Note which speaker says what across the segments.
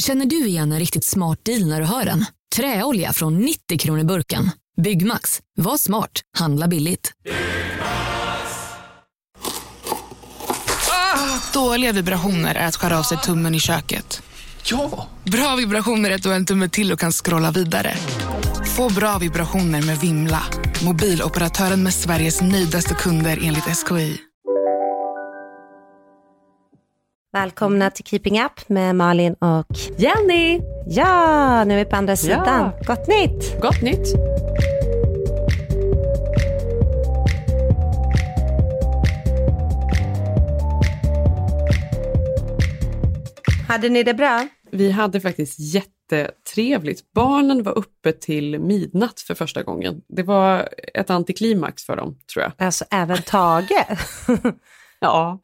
Speaker 1: Känner du igen en riktigt smart deal när du hör den? Träolja från 90 kronor burken. Byggmax. Var smart. Handla billigt.
Speaker 2: Dåliga vibrationer är att skära av sig tummen i köket.
Speaker 3: Ja!
Speaker 2: Bra vibrationer är att du har en tumme till och kan scrolla vidare. Få bra vibrationer med Vimla. Mobiloperatören med Sveriges nöjdaste kunder enligt SKI.
Speaker 4: Välkomna till Keeping Up med Malin och
Speaker 5: Jenny!
Speaker 4: ja, nu är vi på andra sidan. Gott nytt!
Speaker 5: Gott nytt!
Speaker 4: Hade ni det bra?
Speaker 5: Vi hade faktiskt jättetrevligt. Barnen var uppe till midnatt för första gången. Det var ett antiklimax för dem, tror jag.
Speaker 4: Alltså även Tage.
Speaker 5: Ja,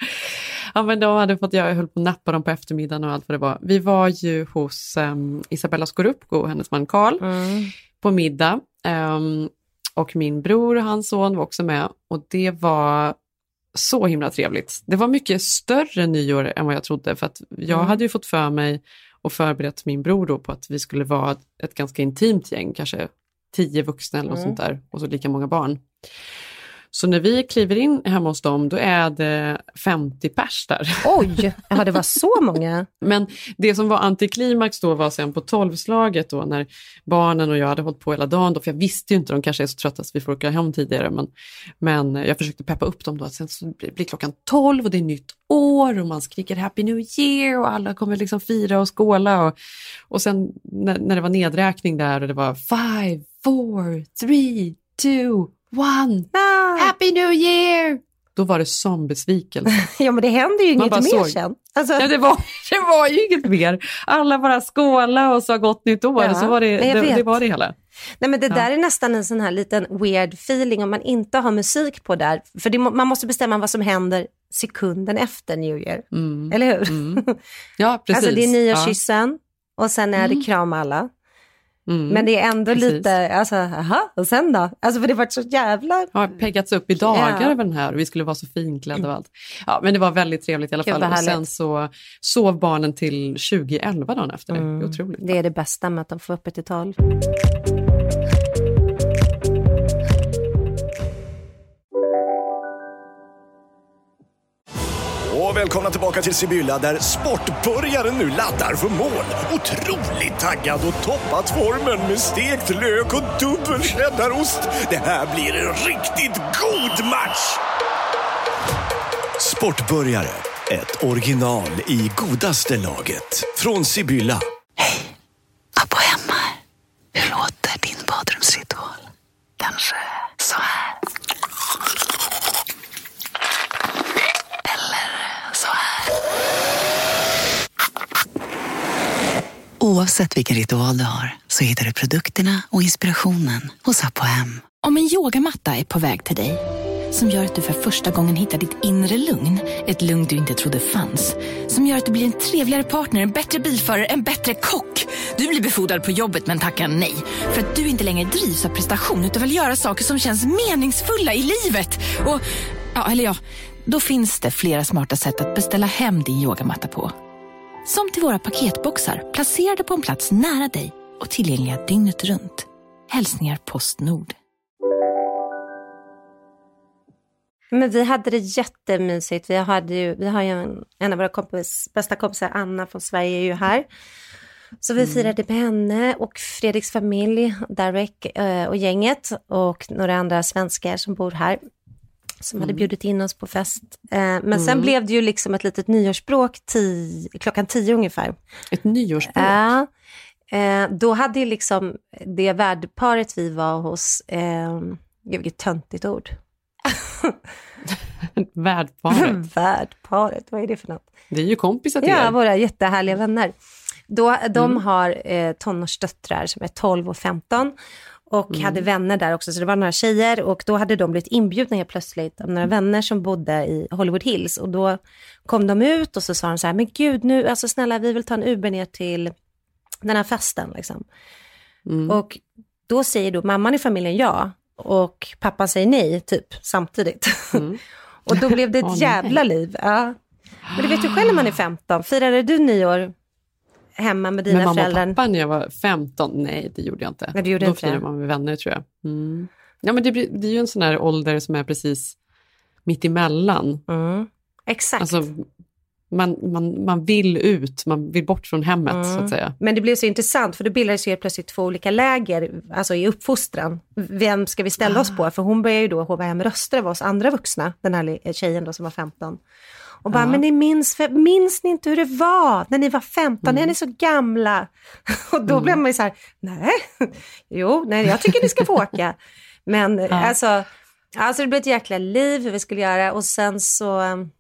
Speaker 5: ja men de hade fått, jag höll på att nappa dem på eftermiddagen och allt vad det var. Vi var ju hos um, Isabella Scorupco och hennes man Karl
Speaker 4: Mm.
Speaker 5: på middag. Um, och min bror och hans son var också med och det var så himla trevligt. Det var mycket större nyår än vad jag trodde för att jag
Speaker 4: Mm.
Speaker 5: hade ju fått för mig och förberett min bror då på att vi skulle vara ett, ett ganska intimt gäng, kanske tio vuxna eller något
Speaker 4: Mm.
Speaker 5: sånt där och så lika många barn. Så när vi kliver in hemma hos dem då är det 50 pers där.
Speaker 4: Oj, ja, det var så många.
Speaker 5: Men det som var antiklimax då var sen på tolvslaget då när barnen och jag hade hållit på hela dagen då, för jag visste ju inte, de kanske är så trötta så vi får åka hem tidigare, men, men jag försökte peppa upp dem då, att sen så blir klockan tolv och det är nytt år och man skriker Happy New Year och alla kommer liksom fira och skåla och, och sen när, när det var nedräkning där och det var five, four, three, two, one,
Speaker 4: Ah,
Speaker 5: Happy New Year! Då var det som besvikelse.
Speaker 4: ja, men det händer ju inget mer
Speaker 5: såg.
Speaker 4: sen. Alltså,
Speaker 5: Ja, det, var, det var ju inget mer. Alla bara skåla och sa gott nytt år.
Speaker 4: Ja,
Speaker 5: så var det, det, det var det hela.
Speaker 4: Nej, men det
Speaker 5: Ja.
Speaker 4: där är nästan en sån här liten weird feeling om man inte har musik på där. För det, man måste bestämma vad som händer sekunden efter New Year.
Speaker 5: Mm.
Speaker 4: Eller hur?
Speaker 5: Mm. Ja, precis.
Speaker 4: Alltså det är
Speaker 5: ja.
Speaker 4: nyårskyssen och sen är det
Speaker 5: Mm.
Speaker 4: kram alla.
Speaker 5: Mm.
Speaker 4: Men det är ändå
Speaker 5: Precis.
Speaker 4: lite, alltså, aha, och sen då? Alltså för det var så jävla...
Speaker 5: har peggats upp i dagar
Speaker 4: Ja.
Speaker 5: över den här och vi skulle vara så finklädda och allt. Ja, men det var väldigt trevligt i alla fall. Och sen så sov barnen till 2011 dagen efter. Det
Speaker 4: Mm.
Speaker 5: är otroligt.
Speaker 4: Det är det bästa med att de får uppe till tolv.
Speaker 3: Och välkomna tillbaka till Sibylla där sportbörjaren nu laddar för mål. Otroligt taggad och toppat formen med stekt lök och dubbel cheddarost. Det här blir en riktigt god match! Sportbörjare, ett original i godaste laget. Från Sibylla.
Speaker 6: Abba hemma. Hur låter din badrumsritual? Kanske så här. Eller så här. Oavsett vilken ritual du har så hittar du produkterna och inspirationen hos Apohem.
Speaker 7: Om en yogamatta är på väg till dig, som gör att du för första gången hittar ditt inre lugn, ett lugn du inte trodde fanns, som gör att du blir en trevligare partner, en bättre bilförare, en bättre kock. Du blir befordrad på jobbet men tackar nej, för att du inte längre drivs av prestation utan vill göra saker som känns meningsfulla i livet. Och, ja, eller ja, då finns det flera smarta sätt att beställa hem din yogamatta på. Som till våra paketboxar placerade på en plats nära dig och tillgängliga dygnet runt. Hälsningar Postnord.
Speaker 4: Men vi hade det jättemysigt. Vi, hade ju, vi har ju en, en av våra kompis, bästa kompisar, Anna från Sverige, är ju här. Så vi firade med henne och Fredriks familj, Darek eh, och gänget och några andra svenskar som bor här som hade bjudit in oss på fest. Eh, men sen blev det ju liksom ett litet nyårsspråk tio, klockan tio ungefär.
Speaker 5: Ett nyårsspråk.
Speaker 4: Ja. Eh, då hade ju liksom det värdparet vi var hos, eh, gud vilket töntigt ord.
Speaker 5: Värdparet.
Speaker 4: Värdparet, vad är det för något?
Speaker 5: Det är ju kompisar till
Speaker 4: Ja,
Speaker 5: er.
Speaker 4: våra jättehärliga vänner. Då, de har eh, tonårsdöttrar som är 12 och 15 och hade vänner där också, så det var några tjejer och då hade de blivit inbjudna helt plötsligt av några vänner som bodde i Hollywood Hills och då kom de ut och så sa de så här, men gud nu, alltså snälla vi vill ta en Uber ner till den här festen liksom.
Speaker 5: Mm.
Speaker 4: Och då säger då mamman i familjen ja och pappan säger nej, typ samtidigt.
Speaker 5: Mm.
Speaker 4: och då blev det ett jävla liv. Ja. Men du vet ju själv när man är 15, firade du nyår hemma med dina
Speaker 5: med mamma
Speaker 4: föräldrar?
Speaker 5: och pappa när jag var 15? Nej, det gjorde jag inte.
Speaker 4: Nej, du gjorde
Speaker 5: Då
Speaker 4: inte det.
Speaker 5: firade man med vänner tror jag. Mm. Ja, men det, det är ju en sån här ålder som är precis mitt emellan.
Speaker 4: Mm. Exakt.
Speaker 5: Alltså, man, man, man vill ut, man vill bort från hemmet så
Speaker 4: Mm.
Speaker 5: att säga.
Speaker 4: Men det blev så intressant för det bildades ju helt plötsligt två olika läger, alltså i uppfostran. Vem ska vi ställa oss på? För hon började ju då hem röster av oss andra vuxna, den här tjejen då som var 15. Och bara,
Speaker 5: Ja.
Speaker 4: men ni minns, för, minns ni inte hur det var när ni var 15? Ni är så gamla. Och då blev man ju så här, nej, jo, nej, jag tycker ni ska få åka. Men alltså, alltså det blev ett jäkla liv hur vi skulle göra och sen så um,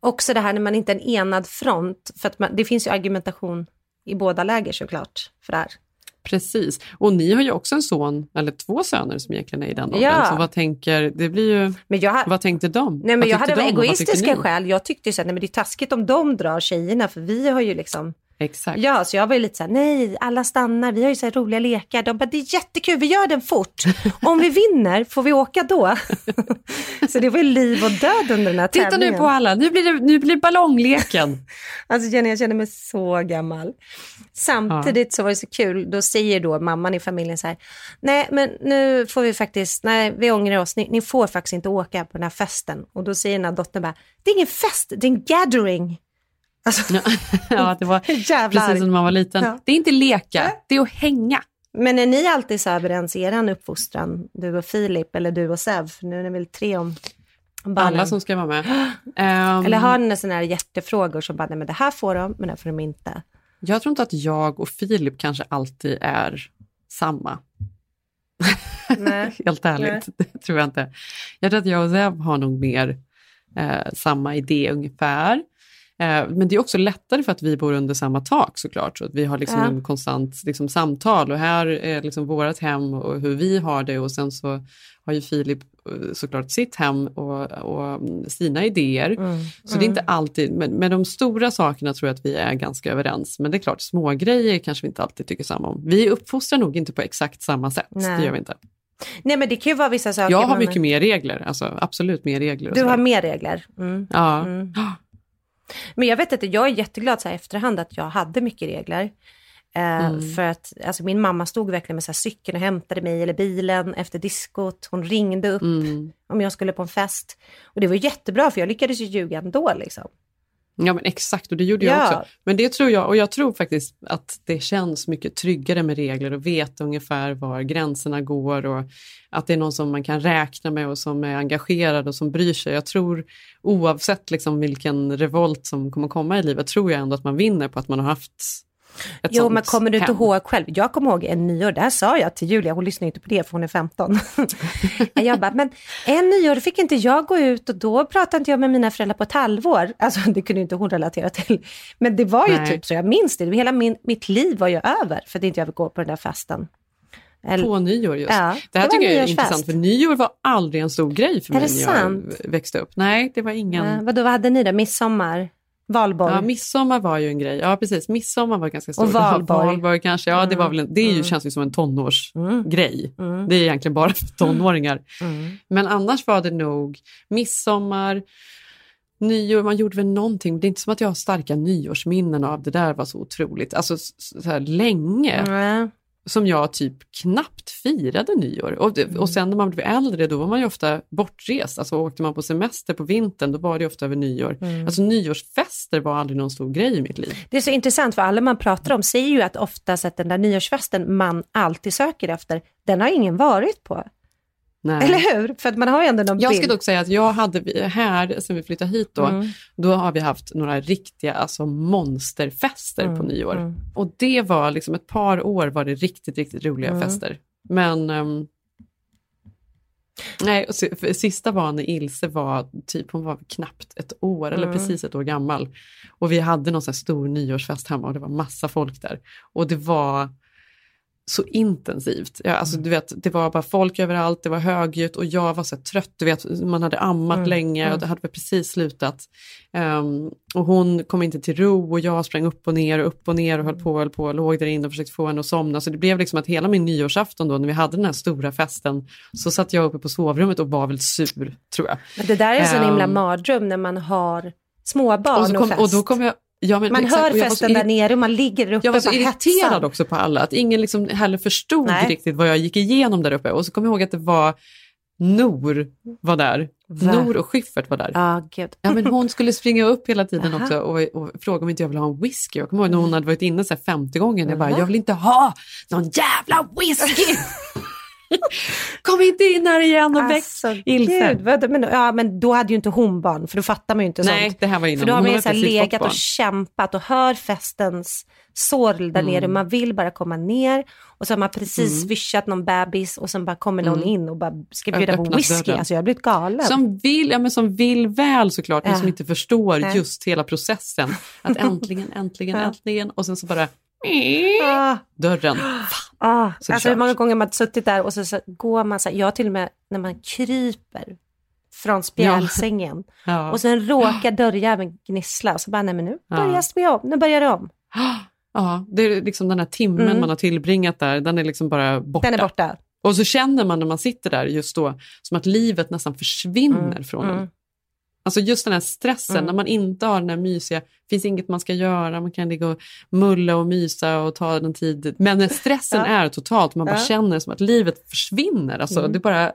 Speaker 4: också det här när man inte är en enad front, för att man, det finns ju argumentation i båda läger såklart för det här.
Speaker 5: Precis. Och ni har ju också en son, eller två söner som egentligen är i den åldern.
Speaker 4: Ja.
Speaker 5: Så vad tänker, det blir ju,
Speaker 4: Men jag,
Speaker 5: vad tänkte de?
Speaker 4: nej, men
Speaker 5: Vad
Speaker 4: jag hade
Speaker 5: de
Speaker 4: egoistiska skäl. Jag tyckte så här, nej men det är taskigt om de drar tjejerna, för vi har ju liksom,
Speaker 5: Exakt.
Speaker 4: ja så jag var ju lite så här, nej alla stannar, vi har ju så roliga lekar. De bara, det är jättekul, vi gör den fort. Om vi vinner, får vi åka då? så det var ju liv och död under den här
Speaker 5: Titta
Speaker 4: tävlingen.
Speaker 5: nu på alla, nu blir det, nu blir det ballongleken.
Speaker 4: Alltså Jenny, jag känner mig så gammal. Samtidigt så var det så kul, då säger då mamman i familjen så här, nej men nu får vi faktiskt, nej vi ångrar oss, ni, ni får faktiskt inte åka på den här festen. Och då säger den här dottern bara, det är ingen fest, det är en gathering. Alltså,
Speaker 5: ja, det var
Speaker 4: jävlar.
Speaker 5: precis som när man var liten.
Speaker 4: Ja.
Speaker 5: Det är inte leka, det är att hänga.
Speaker 4: Men är ni alltid så överens i er uppfostran, du och Filip eller du och Sev? Nu är det väl tre om barnen.
Speaker 5: Alla som ska vara med. Ehm,
Speaker 4: Eller har ni sådana här hjärtefrågor som bara, nej men det här får de, men det här får de inte.
Speaker 5: Jag tror inte att jag och Filip kanske alltid är samma.
Speaker 4: Nej.
Speaker 5: Helt ärligt, det tror jag inte. Jag tror att jag och Zev har nog mer eh, samma idé ungefär. Eh, men det är också lättare för att vi bor under samma tak såklart. Så att vi har liksom
Speaker 4: Ja.
Speaker 5: en konstant liksom, samtal och här är liksom vårt hem och hur vi har det och sen så har ju Filip eh, såklart sitt hem och, och sina idéer.
Speaker 4: Mm.
Speaker 5: Så det är inte alltid, men med de stora sakerna tror jag att vi är ganska överens. Men det är klart, små grejer kanske vi inte alltid tycker samma om. Vi uppfostrar nog inte på exakt samma sätt,
Speaker 4: Nej.
Speaker 5: det gör vi inte.
Speaker 4: Nej men det kan ju vara vissa saker.
Speaker 5: Jag har mycket mer regler, alltså absolut mer regler.
Speaker 4: Du har mer regler. Mm.
Speaker 5: Ja.
Speaker 4: Men jag vet inte, jag är jätteglad så här efterhand att jag hade mycket regler. Eh,
Speaker 5: Mm.
Speaker 4: För att alltså, min mamma stod verkligen med så här cykeln och hämtade mig eller bilen efter diskot. Hon ringde upp
Speaker 5: Mm.
Speaker 4: om jag skulle på en fest. Och det var jättebra för jag lyckades ju ljuga ändå liksom.
Speaker 5: Ja, men exakt och det gjorde jag
Speaker 4: Ja.
Speaker 5: också. Men det tror jag, och jag tror faktiskt att det känns mycket tryggare med regler och veta ungefär var gränserna går och att det är någon som man kan räkna med och som är engagerad och som bryr sig. Jag tror oavsett liksom vilken revolt som kommer komma i livet tror jag ändå att man vinner på att man har haft ett
Speaker 4: Jo men kommer du inte
Speaker 5: hem.
Speaker 4: ihåg själv? Jag kommer ihåg en nyår, där sa jag till Julia, hon lyssnar inte på det för hon är 15. jag bara, men en nyår fick inte jag gå ut och då pratade inte jag med mina föräldrar på ett halvår. Alltså det kunde inte hon relatera till. Men det var ju
Speaker 5: Nej.
Speaker 4: typ så, jag minns det. Hela min, mitt liv var ju över för att inte jag fick gå på den där festen. Eller,
Speaker 5: På nyår just.
Speaker 4: Ja,
Speaker 5: det här
Speaker 4: det
Speaker 5: tycker jag är
Speaker 4: nyårsfest.
Speaker 5: intressant för nyår var aldrig en stor grej för mig
Speaker 4: det
Speaker 5: när jag växte upp. Nej, det var ingen...
Speaker 4: eh, vadå, vad hade ni då? Midsommar? Valborg?
Speaker 5: Ja, midsommar var ju en grej. Ja, precis. Midsommar var ganska stor.
Speaker 4: Och valborg.
Speaker 5: valborg kanske. Ja, det, var väl en, det är ju,
Speaker 4: Mm.
Speaker 5: känns ju som en
Speaker 4: Mm.
Speaker 5: tonårsgrej.
Speaker 4: Mm.
Speaker 5: Det är egentligen bara för tonåringar.
Speaker 4: Mm.
Speaker 5: Men annars var det nog midsommar, nyår, man gjorde väl någonting. Det är inte som att jag har starka nyårsminnen av det där var så otroligt. Alltså så här länge
Speaker 4: Mm.
Speaker 5: Som jag typ knappt firade nyår. Och, det,
Speaker 4: Mm.
Speaker 5: och sen när man blev äldre då var man ju ofta bortrest. Alltså åkte man på semester på vintern då var det ofta över nyår.
Speaker 4: Mm.
Speaker 5: Alltså nyårsfester var aldrig någon stor grej i mitt liv.
Speaker 4: Det är så intressant för alla man pratar om säger ju att oftast att den där nyårsfesten man alltid söker efter, den har ingen varit på.
Speaker 5: Nej.
Speaker 4: Eller hur? För att man har ju ändå någon
Speaker 5: Jag ska
Speaker 4: bild.
Speaker 5: dock säga att jag hade vi- här, sen vi flyttade hit då,
Speaker 4: Mm.
Speaker 5: då har vi haft några riktiga alltså monsterfester på
Speaker 4: Mm,
Speaker 5: nyår.
Speaker 4: mm.
Speaker 5: Och det var liksom ett par år var det riktigt, riktigt roliga
Speaker 4: Mm.
Speaker 5: fester. Men ehm, nej, sista var när Ilse var typ, hon var knappt ett år eller
Speaker 4: Mm.
Speaker 5: precis ett år gammal. Och vi hade någon sån här stor nyårsfest hemma och det var massa folk där. Och det var så intensivt. Ja, alltså, du vet, det var bara folk överallt, det var högljutt och jag var så trött. Du vet, man hade ammat
Speaker 4: Mm,
Speaker 5: länge
Speaker 4: mm.
Speaker 5: och det hade precis slutat. Ehm, och hon kom inte till ro och jag sprang upp och ner och upp och ner och höll på och höll på och låg där inne och försökte få henne att somna. Så det blev liksom att hela min nyårsafton då när vi hade den här stora festen så satt jag uppe på sovrummet och var väl sur tror jag.
Speaker 4: Men det där är en sån himla
Speaker 5: Ehm.
Speaker 4: mardröm när man har småbarn
Speaker 5: Och,
Speaker 4: och,
Speaker 5: kom,
Speaker 4: fest.
Speaker 5: och då kom jag Ja, men
Speaker 4: Man
Speaker 5: exakt,
Speaker 4: hör festen där nere och man ligger där uppe
Speaker 5: Jag var så irriterad
Speaker 4: hetsad.
Speaker 5: också på alla, att ingen liksom heller förstod
Speaker 4: Nej.
Speaker 5: riktigt vad jag gick igenom där uppe. Och så kom jag ihåg att det var Nor var där.
Speaker 4: Va?
Speaker 5: Nor och Schyffert var där.
Speaker 4: Ja, gud.
Speaker 5: Ja, men hon skulle springa upp hela tiden
Speaker 4: Aha.
Speaker 5: också och, och fråga om inte jag ville ha en whisky. Jag kommer ihåg när hon hade varit inne så här 50 gånger. Jag bara, jag vill inte ha någon jävla whisky! Kom inte in här igen och väck
Speaker 4: Alltså,
Speaker 5: Ilse.
Speaker 4: gud, vad, men, ja, men då hade ju inte hon barn, för då fattar man ju inte
Speaker 5: Nej,
Speaker 4: sånt.
Speaker 5: det här var innan.
Speaker 4: För då har man ju så legat och kämpat och hör festens sorl där
Speaker 5: Mm.
Speaker 4: nere. Man vill bara komma ner och så har man precis swishat någon bebis och sen bara kommer någon in och bara ska bjuda på
Speaker 5: Öppnas
Speaker 4: whisky.
Speaker 5: dörren.
Speaker 4: Alltså jag har blivit galen.
Speaker 5: Som vill, ja, men som vill väl såklart, men
Speaker 4: Ja.
Speaker 5: som inte förstår
Speaker 4: Nej.
Speaker 5: just hela processen. Att äntligen, äntligen,
Speaker 4: Ja.
Speaker 5: äntligen och sen så bara
Speaker 4: Ah,
Speaker 5: dörren.
Speaker 4: ah.
Speaker 5: Så
Speaker 4: Alltså hur många gånger man har suttit där och så, så går man så här, jag till och med när man kryper från spjälsängen
Speaker 5: Ja.
Speaker 4: och sen råkar dörrjäveln gnissla och så bara, nej men nu
Speaker 5: Ja.
Speaker 4: börjar vi om, nu börjar det om.
Speaker 5: Ja, det är liksom den här timmen
Speaker 4: Mm.
Speaker 5: man har tillbringat där, den är liksom bara borta.
Speaker 4: Den är borta.
Speaker 5: Och så känner man när man sitter där just då som att livet nästan försvinner
Speaker 4: Mm,
Speaker 5: från en. Alltså just den här stressen,
Speaker 4: Mm.
Speaker 5: när man inte har den här mysiga, finns inget man ska göra, man kan ligga och mulla och mysa och ta den tid. Men stressen
Speaker 4: Ja.
Speaker 5: är totalt, man bara
Speaker 4: Ja.
Speaker 5: känner som att livet försvinner. Alltså,
Speaker 4: Mm.
Speaker 5: det bara...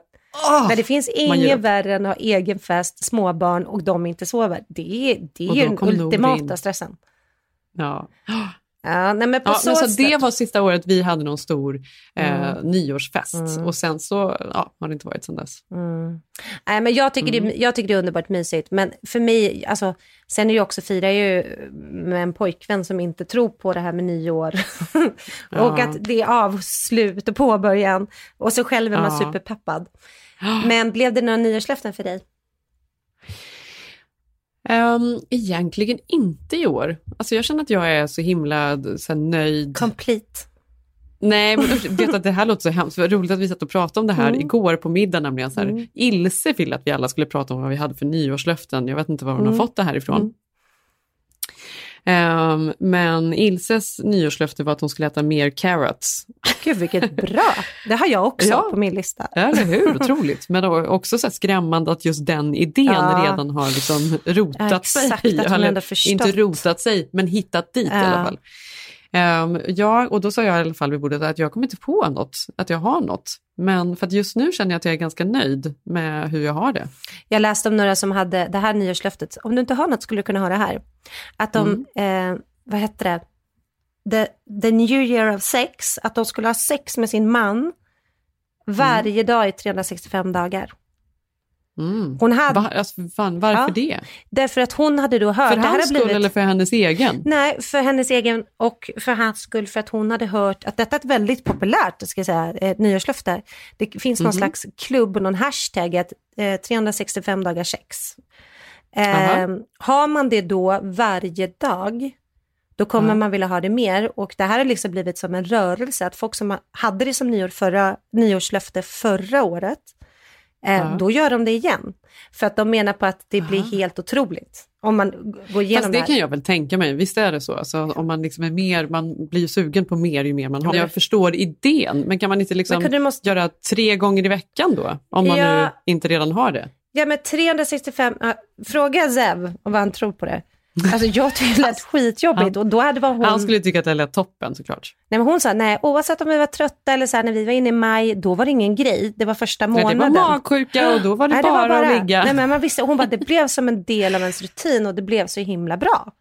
Speaker 5: åh!
Speaker 4: Men det finns inget värre än att ha egen fest, småbarn och de inte sover. Det är, det är ju den ultimata
Speaker 5: in.
Speaker 4: stressen.
Speaker 5: Ja.
Speaker 4: Ja, nej, men på
Speaker 5: Ja,
Speaker 4: så,
Speaker 5: men så det var sista året vi hade någon stor eh,
Speaker 4: Mm.
Speaker 5: nyårsfest
Speaker 4: Mm.
Speaker 5: och sen så ja, har det inte varit sen dess.
Speaker 4: Mm. Nej, men jag, tycker
Speaker 5: Mm.
Speaker 4: det, jag tycker det är underbart mysigt. Men för mig, alltså, sen är jag också, firar jag ju med en pojkvän som inte tror på det här med nyår. och att det är avslut och påbörjan. Och så själv är man superpeppad. Men blev det några nyårslöften för dig?
Speaker 5: Um, egentligen inte i år. Alltså jag känner att jag är så himla så nöjd.
Speaker 4: Complete.
Speaker 5: Nej, men vet att det här låter så hemskt. Det var roligt att vi satt och pratade om det här
Speaker 4: Mm.
Speaker 5: igår på middag. Nämligen så här,
Speaker 4: Mm.
Speaker 5: Ilse ville att vi alla skulle prata om vad vi hade för nyårslöften. Jag vet inte var hon
Speaker 4: Mm.
Speaker 5: har fått det här ifrån. Ehm, men Ilses nyårslöfte var att hon skulle äta mer carrots.
Speaker 4: Gud vilket bra. Det har jag också
Speaker 5: Ja.
Speaker 4: på min lista.
Speaker 5: Eller hur? Otroligt. Men också så skrämmande att just den idén
Speaker 4: Ja.
Speaker 5: redan har liksom rotat
Speaker 4: Ja,
Speaker 5: sig.
Speaker 4: exakt, att hon ändå förstått.
Speaker 5: Inte rotat sig, men hittat dit i
Speaker 4: Ja.
Speaker 5: alla fall. Um, ja, och då sa jag i alla fall vid bordet att jag kommer inte på något, att jag har något. Men för att just nu känner jag att jag är ganska nöjd med hur jag har det.
Speaker 4: Jag läste om några som hade det här nyårslöftet. Om du inte har något skulle du kunna ha det här. Att de,
Speaker 5: Mm.
Speaker 4: eh, vad hette det? The, the New Year of Sex, att de skulle ha sex med sin man varje dag i 365 dagar.
Speaker 5: Mm.
Speaker 4: Hon hade,
Speaker 5: Va, alltså, fan, varför
Speaker 4: Ja.
Speaker 5: det?
Speaker 4: därför att hon hade då hört,
Speaker 5: För
Speaker 4: det
Speaker 5: hans skull
Speaker 4: blivit,
Speaker 5: eller för hennes egen?
Speaker 4: Nej, för hennes egen och för hans skull, för att hon hade hört att detta är ett väldigt populärt ska jag säga, eh, nyårslöfte. Det finns någon
Speaker 5: Mhm.
Speaker 4: slags klubb någon hashtag, att, eh, 365 dagar sex. Eh, har man det då varje dag, då kommer
Speaker 5: Ja.
Speaker 4: man vilja ha det mer. Och det här har liksom blivit som en rörelse, att folk som ha- hade det som nyår förra, nyårslöfte förra året,
Speaker 5: Ja.
Speaker 4: då gör de det igen. För att de menar på att det blir helt otroligt om man går igenom
Speaker 5: Fast
Speaker 4: det
Speaker 5: det kan jag väl tänka mig, visst är det så? Alltså, om man liksom är mer, man blir ju sugen på mer ju mer man har.
Speaker 4: Ja.
Speaker 5: Jag förstår idén, men kan man inte liksom
Speaker 4: du måste,
Speaker 5: göra tre gånger i veckan då? Om man
Speaker 4: Ja.
Speaker 5: nu inte redan har det.
Speaker 4: ja men 365, ja, fråga Zev om vad han tror på det. Alltså jag tyckte det lät skitjobbigt och då hade var hon,
Speaker 5: Han skulle tycka att det lät toppen såklart.
Speaker 4: nej, men hon sa nej oavsett om vi var trötta eller så här, när vi var inne i maj, då var det ingen grej, det var första
Speaker 5: Nej,
Speaker 4: månaden.
Speaker 5: det var magsjuka och då var det,
Speaker 4: Nej,
Speaker 5: bara, att ligga.
Speaker 4: Nej, men man visste, hon bara, det blev som en del av ens rutin och det blev så himla bra.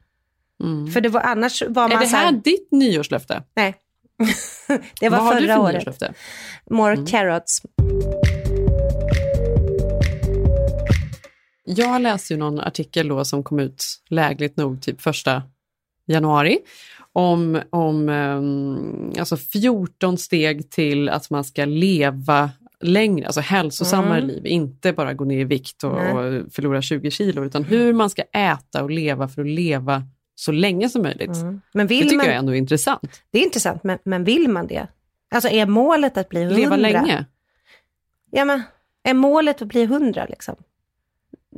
Speaker 5: Mm.
Speaker 4: För det var, annars var man
Speaker 5: Är det
Speaker 4: här,
Speaker 5: här ditt nyårslöfte?
Speaker 4: nej. det var
Speaker 5: Vad har du
Speaker 4: förra
Speaker 5: för
Speaker 4: året.
Speaker 5: nyårslöfte?
Speaker 4: More
Speaker 5: Mm.
Speaker 4: carrots.
Speaker 5: Jag läste ju någon artikel då som kom ut lägligt nog typ första januari om, om um, alltså 14 steg till att man ska leva längre, alltså hälsosammare
Speaker 4: Mm.
Speaker 5: liv, inte bara gå ner i vikt och, och förlora 20 kilo, utan hur man ska äta och leva för att leva så länge som möjligt.
Speaker 4: Mm. Men
Speaker 5: Det
Speaker 4: vill
Speaker 5: tycker
Speaker 4: man,
Speaker 5: jag ändå är intressant.
Speaker 4: det är intressant, men, men vill man det? Alltså är målet att bli hundra?
Speaker 5: Leva länge.
Speaker 4: Ja, men är målet att bli hundra liksom?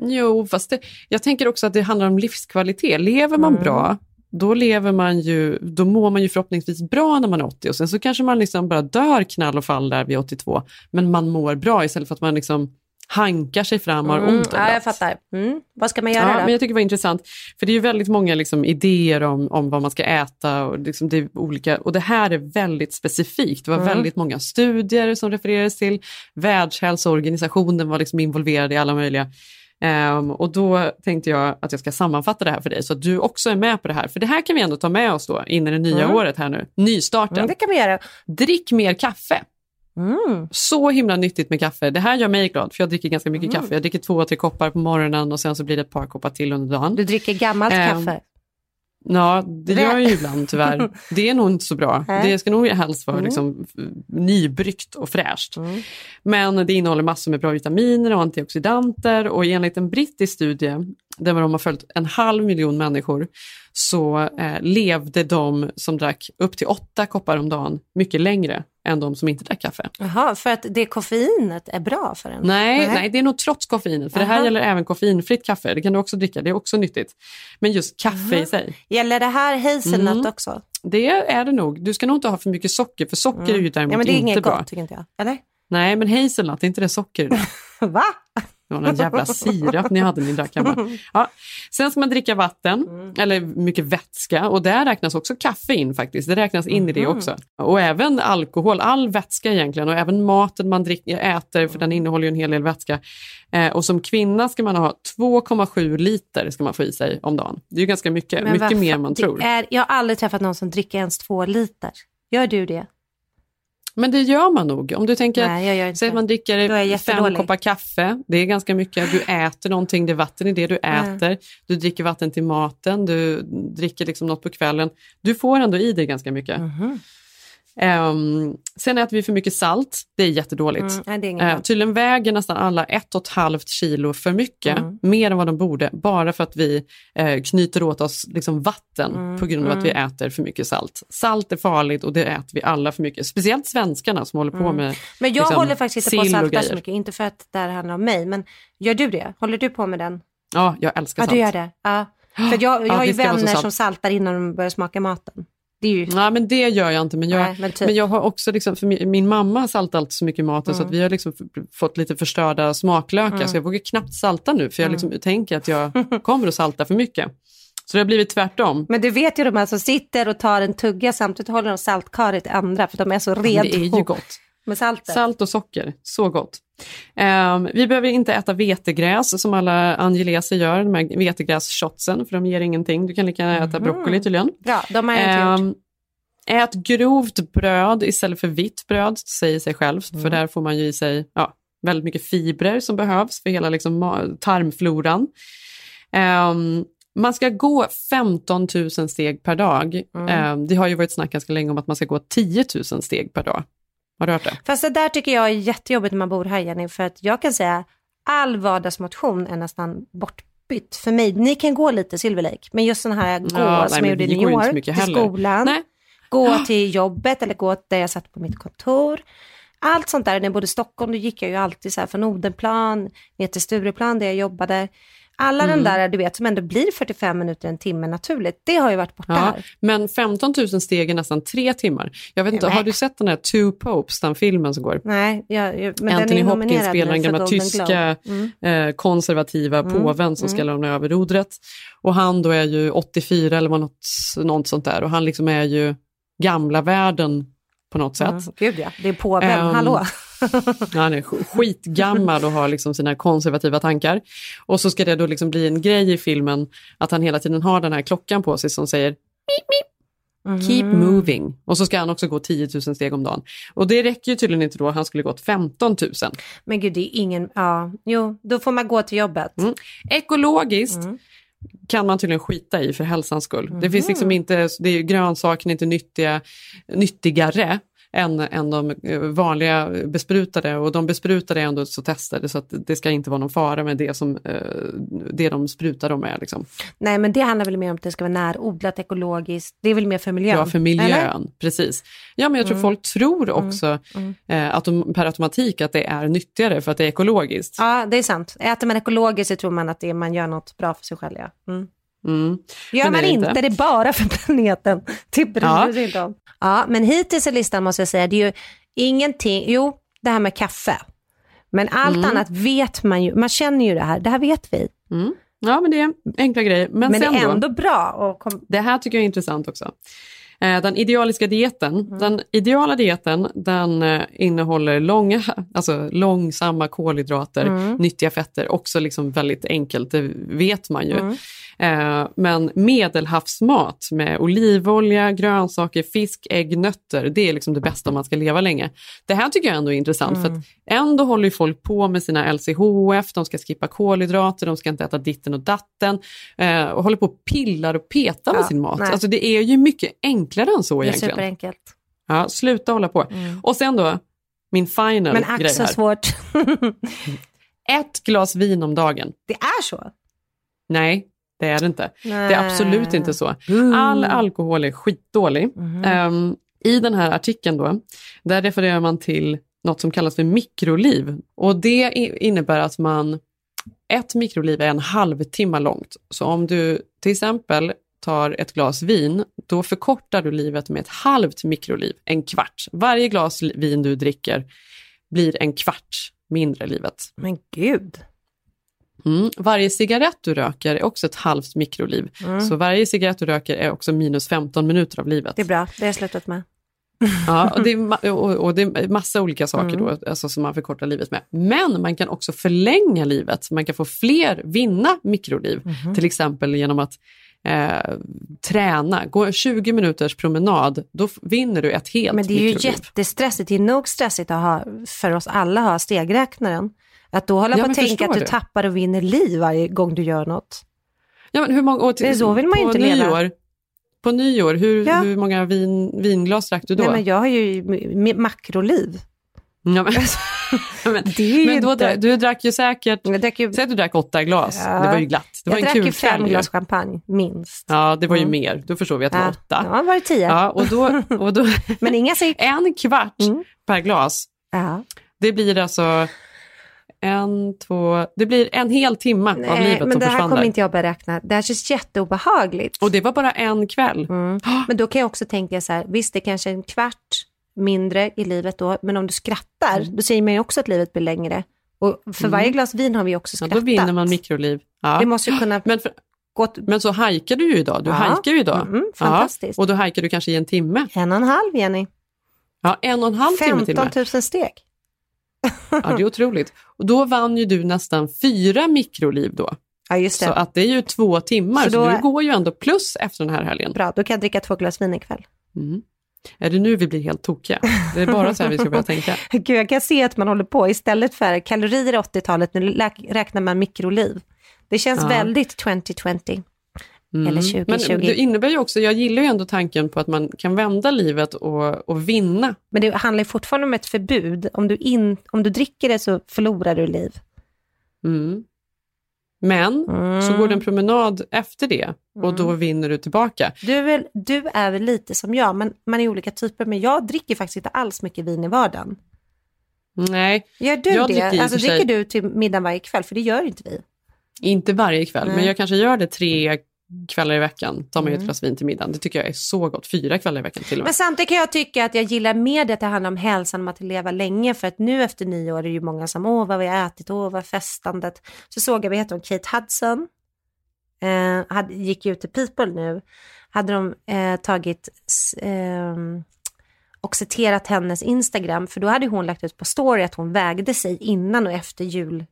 Speaker 5: Jo, fast det, jag tänker också att det handlar om livskvalitet. Lever man
Speaker 4: Mm.
Speaker 5: bra, då lever man ju, då mår man ju förhoppningsvis bra när man är 80 och sen så kanske man liksom bara dör knall och fall där vid 82, men man mår bra istället för att man liksom hankar sig fram och har
Speaker 4: Mm,
Speaker 5: ont
Speaker 4: ja, jag fattar. Mm. Vad ska man göra
Speaker 5: Ja,
Speaker 4: då?
Speaker 5: men jag tycker det var intressant, för det är ju väldigt många liksom, idéer om, om vad man ska äta och, liksom, det olika, och det här är väldigt specifikt. Det var
Speaker 4: Mm.
Speaker 5: väldigt många studier som refererades till, Världshälsoorganisationen var liksom involverad i alla möjliga. Ehm, och då tänkte jag att jag ska sammanfatta det här för dig så att du också är med på det här. För det här kan vi ändå ta med oss då in i det nya
Speaker 4: Mm.
Speaker 5: året här nu, nystarten.
Speaker 4: Mm, det kan man göra.
Speaker 5: Drick mer kaffe.
Speaker 4: Mm.
Speaker 5: Så himla nyttigt med kaffe. Det här gör mig glad för jag dricker ganska mycket
Speaker 4: Mm.
Speaker 5: kaffe. Jag dricker två, tre koppar på morgonen och sen så blir det ett par koppar till under dagen.
Speaker 4: Du dricker gammalt
Speaker 5: Ehm,
Speaker 4: kaffe.
Speaker 5: Ja, det gör jag ju ibland tyvärr. Det är nog inte så bra. Det ska nog helst vara
Speaker 4: Mm.
Speaker 5: liksom, nybryggt och fräscht.
Speaker 4: Mm.
Speaker 5: Men det innehåller massor med bra vitaminer och antioxidanter och enligt en brittisk studie där de har följt en halv miljon människor så eh, levde de som drack upp till åtta koppar om dagen mycket längre än de som inte drack kaffe.
Speaker 4: Jaha, för att det koffeinet är bra för en?
Speaker 5: Nej, nej. det är nog trots koffeinet, för det här
Speaker 4: Aha.
Speaker 5: gäller även koffeinfritt kaffe. Det kan du också dricka, det är också nyttigt. Men just kaffe i sig,
Speaker 4: Gäller det här hazelnut
Speaker 5: Mm.
Speaker 4: också?
Speaker 5: det är det nog. Du ska nog inte ha för mycket socker, för socker är ju däremot
Speaker 4: Mm. Ja, men det är
Speaker 5: inte
Speaker 4: inget
Speaker 5: bra.
Speaker 4: gott tycker inte jag. Eller?
Speaker 5: Nej, men hazelnut, är inte det socker?
Speaker 4: Va?
Speaker 5: Det var någon jävla sirap ni hade ni drack. Ja. Sen ska man dricka vatten,
Speaker 4: Mm.
Speaker 5: eller mycket vätska och där räknas också kaffe in faktiskt. Det räknas in i det
Speaker 4: Mhm.
Speaker 5: också. Och även alkohol, all vätska egentligen och även maten man dricker, äter för den innehåller ju en hel del vätska. Eh, och som kvinna ska man ha 2,7 liter ska man få i sig om dagen. Det är ju ganska mycket,
Speaker 4: Men
Speaker 5: mycket
Speaker 4: vad
Speaker 5: mer än man tror.
Speaker 4: Är, jag har aldrig träffat någon som dricker ens två liter. Gör du det?
Speaker 5: Men det gör man nog. Om du tänker,
Speaker 4: Nej,
Speaker 5: säg att man dricker fem koppar kaffe, det är ganska mycket. Du äter någonting, det är vatten i det du äter. Du dricker vatten till maten, du dricker liksom något på kvällen. Du får ändå i dig ganska mycket.
Speaker 4: Mhm.
Speaker 5: Ehm, sen äter vi för mycket salt, det är jättedåligt.
Speaker 4: Mm, nej, är bra.
Speaker 5: tydligen väger nästan alla ett och ett halvt kilo för mycket,
Speaker 4: Mm.
Speaker 5: mer än vad de borde, bara för att vi eh, knyter åt oss liksom vatten
Speaker 4: Mm,
Speaker 5: på grund av att vi äter för mycket salt. Salt är farligt och det äter vi alla för mycket, speciellt svenskarna som håller på med
Speaker 4: Mm. Men jag
Speaker 5: liksom,
Speaker 4: håller faktiskt inte på att salta så mycket, inte för att det här handlar om mig, men gör du det? Håller du på med den?
Speaker 5: Ja, jag älskar
Speaker 4: Ja,
Speaker 5: salt.
Speaker 4: du gör det? Ja. För jag, jag
Speaker 5: Ja,
Speaker 4: har ju vänner som saltar innan de börjar smaka maten. Ju...
Speaker 5: Nej, men det gör jag inte. Men jag,
Speaker 4: Nej, men typ.
Speaker 5: men jag har också, liksom, för min, min mamma saltar alltid så mycket i maten så
Speaker 4: Mm.
Speaker 5: att vi har liksom fått lite förstörda smaklökar så jag vågar knappt salta nu för jag
Speaker 4: Mm.
Speaker 5: liksom tänker att jag kommer att salta för mycket. Så det har blivit tvärtom.
Speaker 4: Men du vet ju de här som sitter och tar en tugga samtidigt håller de saltkaret andra för de är så redo
Speaker 5: det är ju gott.
Speaker 4: Med saltet.
Speaker 5: Salt och socker, så gott. Ehm, vi behöver inte äta vetegräs som alla angeläser gör, de här vetegrässhotsen, för de ger ingenting. Du kan lika gärna äta
Speaker 4: Mhm.
Speaker 5: broccoli tydligen.
Speaker 4: Bra, de har jag.
Speaker 5: Ehm, ät grovt bröd istället för vitt bröd, säger sig självt,
Speaker 4: Mm.
Speaker 5: för där får man ju i sig ja, väldigt mycket fibrer som behövs för hela liksom, tarmfloran. Ehm, man ska gå 15 000 steg per dag.
Speaker 4: Mm.
Speaker 5: Ehm, det har ju varit snack ganska länge om att man ska gå 10 000 steg per dag. Har du hört det?
Speaker 4: Fast det där tycker jag är jättejobbigt när man bor här Jenny, för att jag kan säga all vardagsmotion är nästan bortbytt för mig. Ni kan gå lite Silver Lake, men just sån här gå
Speaker 5: Ja,
Speaker 4: som
Speaker 5: nej,
Speaker 4: jag gjorde i New York, till
Speaker 5: heller.
Speaker 4: skolan,
Speaker 5: Nej.
Speaker 4: gå till jobbet eller gå där jag satt på mitt kontor. Allt sånt där, när jag bodde i Stockholm, då gick jag ju alltid så här från Odenplan ner till Stureplan där jag jobbade. Alla
Speaker 5: Mm.
Speaker 4: den där, du vet, som ändå blir 45 minuter, en timme naturligt, det har ju varit borta
Speaker 5: Ja,
Speaker 4: här.
Speaker 5: men 15 000 steg är nästan tre timmar. Jag vet inte,
Speaker 4: Nej.
Speaker 5: har du sett den här Two Popes, den filmen som går?
Speaker 4: Nej, jag, jag, men den
Speaker 5: Anthony
Speaker 4: är ju
Speaker 5: Hopkins spelar den gamla tyska.
Speaker 4: Mm.
Speaker 5: eh, konservativa påven som ska lämna över rodret. Och han då är ju 84 eller något, något sånt där och han liksom är ju gamla världen på något sätt.
Speaker 4: Mm, gud ja, det är påven,
Speaker 5: Ehm,
Speaker 4: hallå.
Speaker 5: Han är sk- skitgammal och har liksom sina konservativa tankar. Och så ska det då liksom bli en grej i filmen att han hela tiden har den här klockan på sig som säger Keep
Speaker 4: Mm.
Speaker 5: moving. Och så ska han också gå 10 000 steg om dagen. Och det räcker ju tydligen inte då, han skulle gått 15 000.
Speaker 4: Men gud, det är ingen, ja, jo, då får man gå till jobbet.
Speaker 5: Mm. Ekologiskt
Speaker 4: Mm.
Speaker 5: kan man tydligen skita i för hälsans skull. Det
Speaker 4: Mhm.
Speaker 5: finns liksom inte, det är ju grönsakerna inte nyttiga, nyttigare än, än de eh, vanliga besprutade och de besprutade är ändå så testade så att det ska inte vara någon fara med det som eh, det de sprutar dem med. Liksom.
Speaker 4: Nej, men det handlar väl mer om att det ska vara närodlat, ekologiskt. Det är väl mer för miljön?
Speaker 5: Ja, för miljön,
Speaker 4: eller?
Speaker 5: precis. Ja, men jag tror folk tror också Eh, att de, per automatik att det är nyttigare för att det är ekologiskt.
Speaker 4: Ja, det är sant. Äter man ekologiskt så tror man att det, man gör något bra för sig själv. Ja. Mm. Gör
Speaker 5: Men
Speaker 4: man inte,
Speaker 5: inte.
Speaker 4: det bara för planeten. Det bryr
Speaker 5: Ja.
Speaker 4: dig inte om. Ja, men hittills i listan måste jag säga, det är ju ingenting, jo, det här med kaffe. Men allt
Speaker 5: Mm.
Speaker 4: annat vet man ju, man känner ju det här, det här vet vi.
Speaker 5: Mm. Ja, men det är enkla grejer. Men,
Speaker 4: Men, det är
Speaker 5: då,
Speaker 4: ändå bra. Och kom...
Speaker 5: det här tycker jag är intressant också. Eh, Den idealiska dieten,
Speaker 4: Mm.
Speaker 5: den ideala dieten den eh, innehåller långa, alltså långsamma kolhydrater,
Speaker 4: Mm.
Speaker 5: nyttiga fetter, också liksom väldigt enkelt, det vet man ju.
Speaker 4: Mm.
Speaker 5: Eh, Men medelhavsmat med olivolja, grönsaker, fisk, ägg, nötter, det är liksom det bästa om man ska leva länge. Det här tycker jag ändå är intressant för
Speaker 4: Mm.
Speaker 5: att ändå håller folk på med sina LCHF, de ska skippa kolhydrater, de ska inte äta ditten och datten eh, och håller på och pillar och petar med
Speaker 4: Ja,
Speaker 5: sin mat.
Speaker 4: nej.
Speaker 5: Alltså det är ju mycket enklare än så
Speaker 4: Det är
Speaker 5: egentligen.
Speaker 4: superenkelt.
Speaker 5: Ja, sluta hålla på.
Speaker 4: Mm.
Speaker 5: Och sen då, min final
Speaker 4: Men ack så svårt.
Speaker 5: Ett glas vin om dagen.
Speaker 4: det är så?
Speaker 5: Nej, det är det inte. Det är absolut inte så.
Speaker 4: Mm.
Speaker 5: All alkohol är skitdålig.
Speaker 4: Mhm.
Speaker 5: Ehm, I den här artikeln då, där refererar man till något som kallas för mikroliv. Och det innebär att man, ett mikroliv är en halvtimme långt. Så om du till exempel tar ett glas vin, då förkortar du livet med ett halvt mikroliv, en kvart. Varje glas vin du dricker blir en kvart mindre livet.
Speaker 4: Men gud.
Speaker 5: Mm. Varje cigarett du röker är också ett halvt mikroliv.
Speaker 4: Mm.
Speaker 5: Så varje cigarett du röker är också minus 15 minuter av livet.
Speaker 4: Det är bra, det har jag slutat med.
Speaker 5: Ja, och, det är och, och det är massa olika saker
Speaker 4: Mm.
Speaker 5: då, alltså som man förkortar livet med. Men man kan också förlänga livet. Man kan få fler, vinna mikroliv.
Speaker 4: Mhm.
Speaker 5: Till exempel genom att eh, träna. Gå 20 minuters promenad, då vinner du ett helt
Speaker 4: Men det är ju
Speaker 5: mikroliv.
Speaker 4: jättestressigt. Det är nog stressigt att ha, för oss alla att ha stegräknaren. Att då hålla
Speaker 5: Ja,
Speaker 4: på att tänka att du
Speaker 5: du?
Speaker 4: tappar och vinner liv varje gång du gör något.
Speaker 5: Ja, men hur många, och till,
Speaker 4: Det så vill man ju inte leva.
Speaker 5: nyår, På nyår, hur,
Speaker 4: Ja.
Speaker 5: hur många vin, vinglas drack du då?
Speaker 4: Nej, men jag har ju makroliv.
Speaker 5: ja, men, men,
Speaker 4: Det är ju
Speaker 5: men då,
Speaker 4: inte...
Speaker 5: du drack ju säkert,
Speaker 4: Jag ju,
Speaker 5: säg att du drack åtta glas,
Speaker 4: Ja.
Speaker 5: det var ju glatt. Det var
Speaker 4: jag
Speaker 5: en
Speaker 4: drack ju fem
Speaker 5: ju.
Speaker 4: glas champagne, minst.
Speaker 5: Ja, det var ju
Speaker 4: Mm.
Speaker 5: mer. Då förstår vi att det var åtta.
Speaker 4: Ja, det var det tio.
Speaker 5: Ja, och då, och då,
Speaker 4: Men inga cigg.
Speaker 5: en kvart
Speaker 4: Mm.
Speaker 5: per glas,
Speaker 4: Ja.
Speaker 5: det blir alltså en, två, det blir en hel timme av
Speaker 4: Nej,
Speaker 5: livet
Speaker 4: men
Speaker 5: som
Speaker 4: det här kommer
Speaker 5: där.
Speaker 4: inte jag beräkna. Det här känns jätteobehagligt.
Speaker 5: Och det var bara en kväll.
Speaker 4: Mm. Men då kan jag också tänka så här, visst det är kanske en kvart mindre i livet då, men om du skrattar,
Speaker 5: Mm.
Speaker 4: då säger man ju också att livet blir längre. Och för varje glas vin har vi också
Speaker 5: Ja,
Speaker 4: skrattat.
Speaker 5: då vinner man mikroliv. Ja.
Speaker 4: Det måste kunna
Speaker 5: Men, för,
Speaker 4: gå
Speaker 5: men så hajkar du ju idag. Du
Speaker 4: Ja.
Speaker 5: hajkar ju idag.
Speaker 4: Mm, fantastiskt.
Speaker 5: Ja, och då hajkar du kanske i en timme.
Speaker 4: en och en halv, Jenny.
Speaker 5: Ja, en och en halv timme till och
Speaker 4: 15
Speaker 5: med.
Speaker 4: 000 steg.
Speaker 5: Ja, det är otroligt. Och då vann ju du nästan fyra mikroliv då.
Speaker 4: Ja, just det.
Speaker 5: Så att det är ju två timmar,
Speaker 4: Så
Speaker 5: så,
Speaker 4: då-
Speaker 5: du går ju ändå plus efter den här helgen.
Speaker 4: Bra, då kan jag dricka två glas vin ikväll.
Speaker 5: Mm. Är det nu vi blir helt tokiga? Det är bara så här vi ska börja tänka.
Speaker 4: Gud, jag kan se att man håller på, istället för kalorier i 80-talet, nu räknar man mikroliv. Det känns
Speaker 5: Ja.
Speaker 4: väldigt 2020.
Speaker 5: Mm.
Speaker 4: Eller 2020.
Speaker 5: Men det innebär ju också, jag gillar ju ändå tanken på att man kan vända livet och, och vinna.
Speaker 4: Men det handlar ju fortfarande om ett förbud. Om du, in, om du dricker det så förlorar du liv.
Speaker 5: Mm. Men
Speaker 4: Mm.
Speaker 5: så går det en promenad efter det och då
Speaker 4: Mm.
Speaker 5: vinner du tillbaka.
Speaker 4: Du är, väl, du är väl lite som jag, men man är olika typer. Men jag dricker faktiskt inte alls mycket vin i vardagen.
Speaker 5: Nej,
Speaker 4: Gör du
Speaker 5: Jag dricker
Speaker 4: det?
Speaker 5: och
Speaker 4: Alltså
Speaker 5: sig-
Speaker 4: dricker du till middag varje kväll? För det gör inte vi.
Speaker 5: inte varje kväll,
Speaker 4: Nej.
Speaker 5: men jag kanske gör det tre kvällar i veckan. Tar man ju ett
Speaker 4: Mm.
Speaker 5: glas vin till middagen. Det tycker jag är så gott. Fyra kvällar i veckan till och med.
Speaker 4: Men samtidigt kan jag tycka att jag gillar mer det att det handlar om hälsan, om att leva länge. För att nu efter nyår är det ju många som, åh vad vi har ätit, åh vad festandet. Så såg jag, vad heter hon, Kate Hudson, eh, hade, gick ut till People nu, hade de eh, tagit ehm, och citerat hennes Instagram, för då hade hon lagt ut på story att hon vägde sig innan och efter jul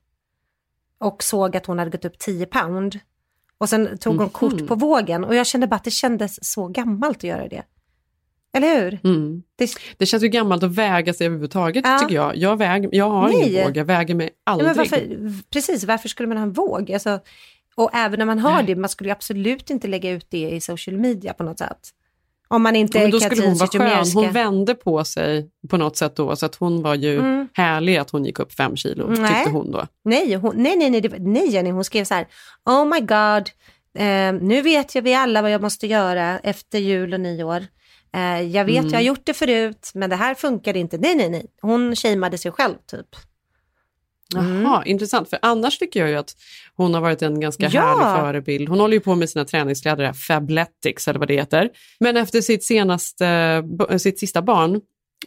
Speaker 4: och såg att hon hade gått upp 10 pound. Och sen tog hon
Speaker 5: Mhm.
Speaker 4: kort på vågen och jag kände bara att det kändes så gammalt att göra det. Eller hur?
Speaker 5: Mm.
Speaker 4: Det,
Speaker 5: Det känns ju gammalt att väga sig överhuvudtaget
Speaker 4: Ja.
Speaker 5: tycker jag. Jag, väg, jag har
Speaker 4: Nej.
Speaker 5: ingen våg, jag väger mig
Speaker 4: ja,
Speaker 5: aldrig.
Speaker 4: men varför, precis, varför skulle man ha en våg? Alltså, och även när man har det, man skulle ju absolut inte lägga ut det i social media på något sätt. Om man inte
Speaker 5: Ja, men då skulle hon vara skön. Hon vände på sig på något sätt då, så att hon var ju
Speaker 4: Mm.
Speaker 5: härlig att hon gick upp fem kilo,
Speaker 4: Nej.
Speaker 5: tyckte hon då.
Speaker 4: Nej, hon, nej, nej, nej, det nej Jenny, hon skrev så här, oh my god, eh, nu vet jag vi alla vad jag måste göra efter jul och nyår. Eh, jag vet,
Speaker 5: Mm.
Speaker 4: jag har gjort det förut, men det här funkar inte. Nej, nej, nej. Hon shameade sig själv typ. Mm.
Speaker 5: Jaha, intressant. För annars tycker jag ju att hon har varit en ganska
Speaker 4: Ja.
Speaker 5: härlig förebild. Hon håller ju på med sina träningskläder, Fabletics eller vad det heter. Men efter sitt, senaste, sitt sista barn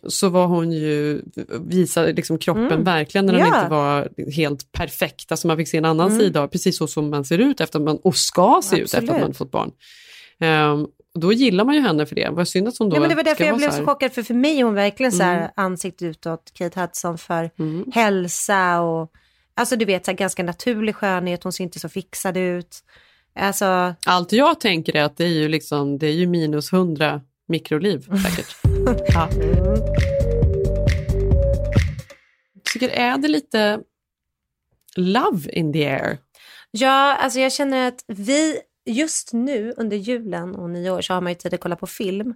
Speaker 5: så var hon ju, visade liksom kroppen
Speaker 4: Mm.
Speaker 5: verkligen när den
Speaker 4: Ja.
Speaker 5: inte var helt perfekt. Alltså man fick se en annan
Speaker 4: Mm.
Speaker 5: sida, precis så som man ser ut efter man, och ska se ut efter att
Speaker 4: Absolut.
Speaker 5: man fått barn. Ehm, och då gillar man ju henne för det. Vad synd att hon då
Speaker 4: Ja, men det var därför jag blev
Speaker 5: så
Speaker 4: så chockad, för för mig är hon verkligen så här
Speaker 5: Mm.
Speaker 4: ansikte utåt, Kate Hudson, för
Speaker 5: Mm.
Speaker 4: hälsa och alltså du vet, så här, ganska naturlig skönhet, hon ser inte så fixad ut. Alltså,
Speaker 5: Allt jag tänker är att det är ju, liksom, det är ju minus 100 mikroliv säkert. ja. Tycker är det lite love in the air?
Speaker 4: ja, alltså jag känner att vi just nu under julen och nyår så har man ju tid att kolla på film.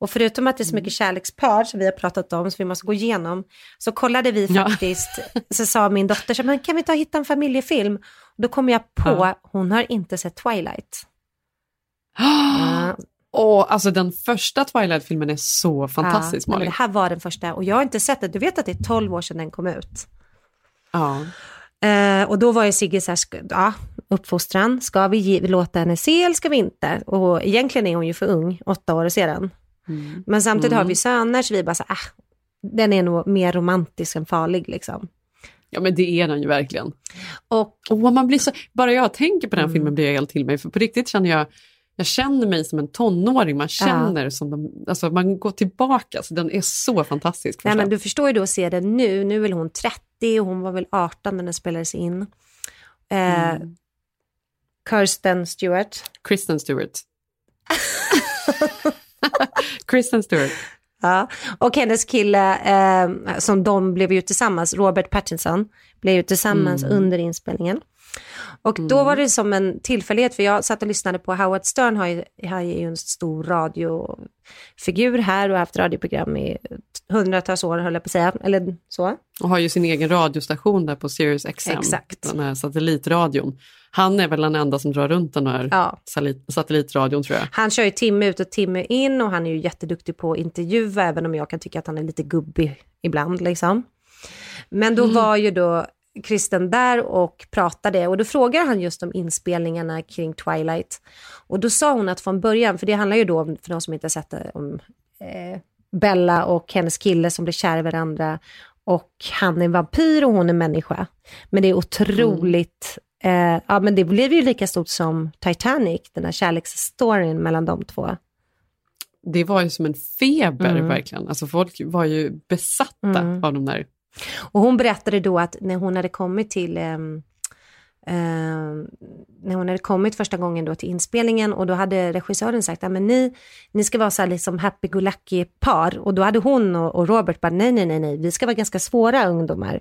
Speaker 4: Och förutom att det är så
Speaker 5: Mm.
Speaker 4: mycket kärlekspar som vi har pratat om, som vi måste gå igenom, så kollade vi
Speaker 5: Ja.
Speaker 4: faktiskt, så sa min dotter, så, men kan vi ta och hitta en familjefilm? Och då kom jag på,
Speaker 5: Ja.
Speaker 4: hon har inte sett Twilight. Ja,
Speaker 5: Och alltså den första Twilight-filmen är så fantastisk
Speaker 4: Ja,
Speaker 5: Malin.
Speaker 4: det här var den första och jag har inte sett det. Du vet att det är 12 år sedan den kom ut.
Speaker 5: Ja.
Speaker 4: Eh, och då var ju Sigge så här, ja, uppfostran, ska vi ge, låta henne se eller ska vi inte? Och egentligen är hon ju för ung, åtta år sedan.
Speaker 5: Mm.
Speaker 4: Men samtidigt
Speaker 5: Mm.
Speaker 4: har vi söner så vi bara så ah, den är nog mer romantisk än farlig liksom.
Speaker 5: ja men det är den ju verkligen.
Speaker 4: Och
Speaker 5: Och man blir så, bara jag tänker på den
Speaker 4: Mm.
Speaker 5: filmen blir jag helt till mig. För på riktigt känner jag, jag känner mig som en tonåring. Man känner som de, alltså man går tillbaka. Så den är så fantastisk.
Speaker 4: nej, men du förstår ju då att se den nu, nu är hon 30 och hon var väl 18 när den spelades in. Eh,
Speaker 5: Mm.
Speaker 4: Kirsten Stewart.
Speaker 5: Kristen Stewart. Kristen Stewart.
Speaker 4: Ja. Och hennes kille, eh, som de blev ju tillsammans, Robert Pattinson, blev ju tillsammans
Speaker 5: Mm.
Speaker 4: under inspelningen. Och då var det som en tillfällighet, för jag satt och lyssnade på Howard Stern, har ju, har ju en stor radiofigur här och har haft radioprogram i hundratals år, höll jag på att säga, eller så.
Speaker 5: Och har ju sin egen radiostation där på Sirius XM.
Speaker 4: Exakt.
Speaker 5: Den här satellitradion. Han är väl den enda som drar runt den här
Speaker 4: Ja.
Speaker 5: satellit, satellitradion tror jag.
Speaker 4: Han kör ju timme ut och timme in och han är ju jätteduktig på att intervjua, även om jag kan tycka att han är lite gubbig ibland. Liksom. Men då var ju då Kristen där och pratade och då frågar han just om inspelningarna kring Twilight. Och då sa hon att från början, för det handlar ju då om, för de som inte har sett det, om eh, Bella och hennes kille som blir kär i varandra och han är en vampyr och hon är människa. Men det är otroligt, eh, ja men det blev ju lika stort som Titanic, den här kärleksstoryn mellan de två.
Speaker 5: Det var ju som en feber
Speaker 4: Mm.
Speaker 5: verkligen. Alltså folk var ju besatta
Speaker 4: Mm.
Speaker 5: av de där.
Speaker 4: Och hon berättade då att när hon hade kommit till ehm, när hon hade kommit första gången då till inspelningen och då hade regissören sagt att ni, ni ska vara så här liksom happy-go-lucky par och då hade hon och, och Robert bara nej, nej, nej, nej, vi ska vara ganska svåra ungdomar.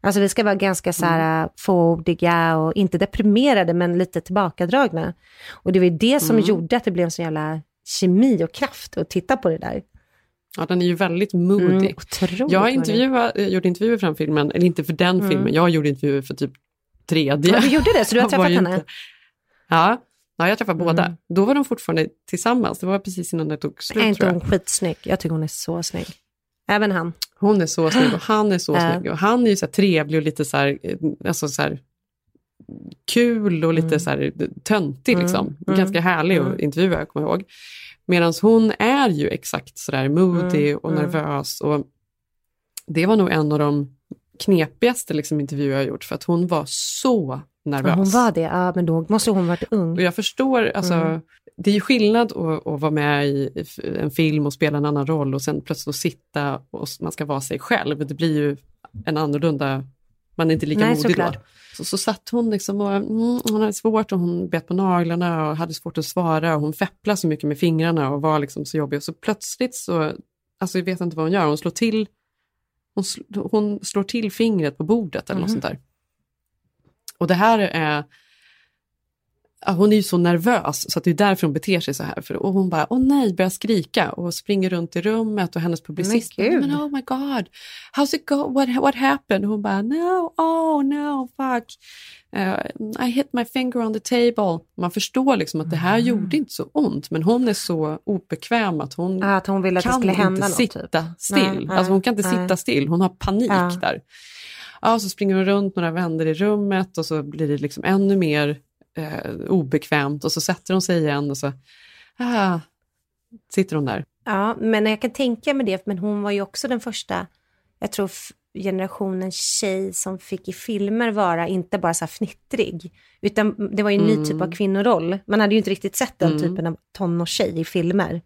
Speaker 4: Alltså vi ska vara ganska så här fåordiga och inte deprimerade men lite tillbakadragna. Och det var ju det som gjorde att det blev en så jävla kemi och kraft att titta på det där.
Speaker 5: Ja, den är ju väldigt moody.
Speaker 4: Mm,
Speaker 5: jag har
Speaker 4: moody.
Speaker 5: intervjuat, eh, gjort intervjuer för den filmen, eller inte för den filmen, jag gjorde intervjuer för typ tredje.
Speaker 4: Mm. Ja, du gjorde det, så du har
Speaker 5: Jag
Speaker 4: träffat henne?
Speaker 5: inte- Ja, ja, jag träffade båda.
Speaker 4: Mm.
Speaker 5: Då var de fortfarande tillsammans, det var precis innan det tog slut
Speaker 4: Är inte
Speaker 5: jag.
Speaker 4: hon skitsnygg? Jag tycker hon är så snygg. Även han.
Speaker 5: Hon är så snygg och han är så
Speaker 4: Ja.
Speaker 5: snygg. Och han är ju så trevlig och lite så här, eh, alltså så här kul och lite
Speaker 4: Mm.
Speaker 5: så här töntig
Speaker 4: Mm,
Speaker 5: liksom.
Speaker 4: mm,
Speaker 5: Ganska härlig att
Speaker 4: mm.
Speaker 5: intervjua, kommer jag ihåg. Medan hon är ju exakt sådär moody
Speaker 4: Mm,
Speaker 5: och
Speaker 4: mm.
Speaker 5: nervös. Och det var nog en av de knepigaste liksom, intervjuer jag gjort, för att hon var så nervös.
Speaker 4: Ja, hon var det, ja men då måste hon varit ung.
Speaker 5: Och jag förstår, alltså,
Speaker 4: Mm.
Speaker 5: det är ju skillnad att, att vara med i en film och spela en annan roll och sen plötsligt sitta och man ska vara sig själv. Det blir ju en annorlunda, man är inte lika
Speaker 4: Nej,
Speaker 5: modig då. Så, så satt hon liksom och mm, hon hade svårt och hon bet på naglarna och hade svårt att svara och hon fepplade så mycket med fingrarna och var liksom så jobbig. Och så plötsligt så, alltså jag vet inte vad hon gör, hon slår till, hon, sl, hon slår till fingret på bordet eller något
Speaker 4: Mhm.
Speaker 5: sånt där. Och det här är, hon är ju så nervös så att det är därför hon beter sig så här. För, och hon bara, åh nej, börjar skrika och springer runt i rummet och hennes publicist Men oh my god, how's it go, what, what happened? Och hon bara, no, oh no, fuck, Uh, I hit my finger on the table. Man förstår liksom att det här
Speaker 4: Mm.
Speaker 5: gjorde inte så ont, men hon är så obekväm att hon
Speaker 4: att hon ville att
Speaker 5: kan inte
Speaker 4: något.
Speaker 5: sitta
Speaker 4: Typ.
Speaker 5: still.
Speaker 4: Nej,
Speaker 5: alltså hon kan inte
Speaker 4: nej.
Speaker 5: sitta still, hon har panik
Speaker 4: Ja.
Speaker 5: där. Ja, så springer hon runt några vändor i rummet och så blir det liksom ännu mer eh, obekvämt och så sätter hon sig igen och så ah, sitter hon där.
Speaker 4: Ja, men jag kan tänka mig det, men hon var ju också den första, jag tror generationen tjej som fick i filmer vara inte bara så här fnittrig, utan det var ju en ny typ av kvinnoroll. Man hade ju inte riktigt sett den typen av tonårstjej i filmer.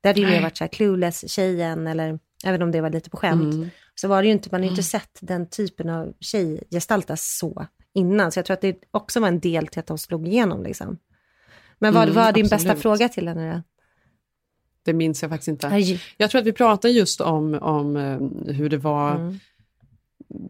Speaker 4: Det hade ju mer varit så här clueless-tjejen, eller även om det var lite på skämt, så var det ju inte, man har ju inte sett den typen av tjej gestaltas så innan. Så jag tror att det också var en del till att de slog igenom. Liksom. Men vad
Speaker 5: Mm,
Speaker 4: var din bästa
Speaker 5: absolut.
Speaker 4: fråga till henne då?
Speaker 5: Det minns jag faktiskt inte.
Speaker 4: Aj.
Speaker 5: Jag tror att vi pratade just om, om eh, hur det var
Speaker 4: Mm.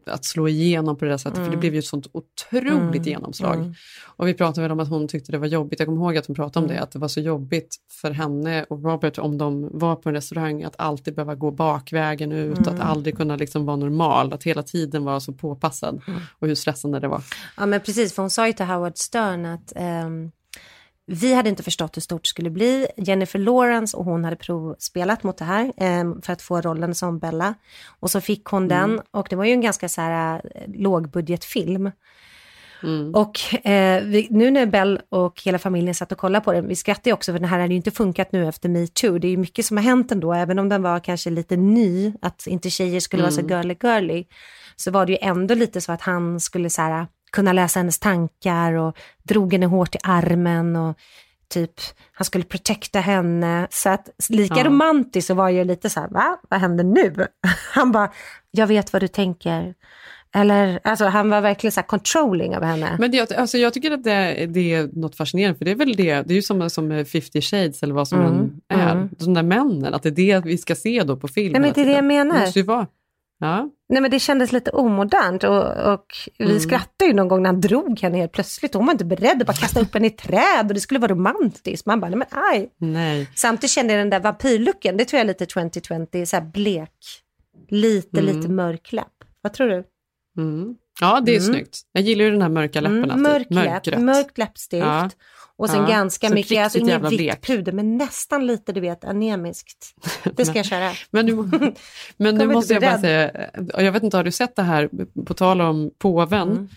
Speaker 5: Att slå igenom på det där sättet, för det blev ju ett sånt otroligt
Speaker 4: Mm.
Speaker 5: genomslag. Och vi pratade väl om att hon tyckte det var jobbigt, jag kommer ihåg att hon pratade om
Speaker 4: Mm.
Speaker 5: det, att det var så jobbigt för henne och Robert om de var på en restaurang, att alltid behöva gå bakvägen ut,
Speaker 4: Mm.
Speaker 5: att aldrig kunna liksom vara normal, att hela tiden vara så påpassad
Speaker 4: Mm.
Speaker 5: och hur stressande det var.
Speaker 4: Ja men precis, för hon sa ju till Howard Stern att ehm, vi hade inte förstått hur stort det skulle bli. Jennifer Lawrence och hon hade provspelat mot det här ehm, för att få rollen som Bella. Och så fick hon den och det var ju en ganska så här eh, lågbudgetfilm. Och eh, vi, nu när Bell och hela familjen satt och kollade på den, vi skrattade ju också för den här hade ju inte funkat nu efter metoo. Det är ju mycket som har hänt ändå, även om den var kanske lite ny, att inte tjejer skulle vara så girly girly, så var det ju ändå lite så att han skulle så här, kunna läsa hennes tankar och drog henne hårt i armen och typ han skulle protekta henne. Så att lika
Speaker 5: Ja.
Speaker 4: romantiskt så var jag lite så här, va? Vad händer nu? Han bara, jag vet vad du tänker. Eller, alltså han var verkligen så här controlling av henne.
Speaker 5: Men det, alltså jag tycker att det, det är något fascinerande, för det är väl det, det är ju som, som med 50 shades eller vad som
Speaker 4: Mm,
Speaker 5: än är,
Speaker 4: mm.
Speaker 5: de där männen, att det är det vi ska se då på film.
Speaker 4: Nej, men det är det jag menar.
Speaker 5: Det måste ju vara. Ja.
Speaker 4: Nej men det kändes lite omodernt och, och vi
Speaker 5: Mm.
Speaker 4: skrattade ju någon gång när han drog henne helt plötsligt. Hon var inte beredd att bara kasta upp henne i träd och det skulle vara romantiskt. Man bara, nej men aj.
Speaker 5: Nej.
Speaker 4: Samtidigt kände jag den där vampyrlooken, det tror jag är lite 2020, så här blek, lite,
Speaker 5: Mm.
Speaker 4: lite mörk läpp. Vad tror du?
Speaker 5: Mm. Ja, det är
Speaker 4: Mm.
Speaker 5: snyggt. Jag gillar ju den här mörka läppen
Speaker 4: Mm,
Speaker 5: alltid.
Speaker 4: mörk läpp, mörkt läppstift.
Speaker 5: Ja.
Speaker 4: Och sen
Speaker 5: Ja,
Speaker 4: ganska mycket, alltså
Speaker 5: jävla
Speaker 4: vitt
Speaker 5: blek.
Speaker 4: puder, men nästan lite du vet anemiskt. Det ska jag köra.
Speaker 5: Men nu, men nu måste jag bara säga, och jag vet inte, har du sett det här, på tal om påven?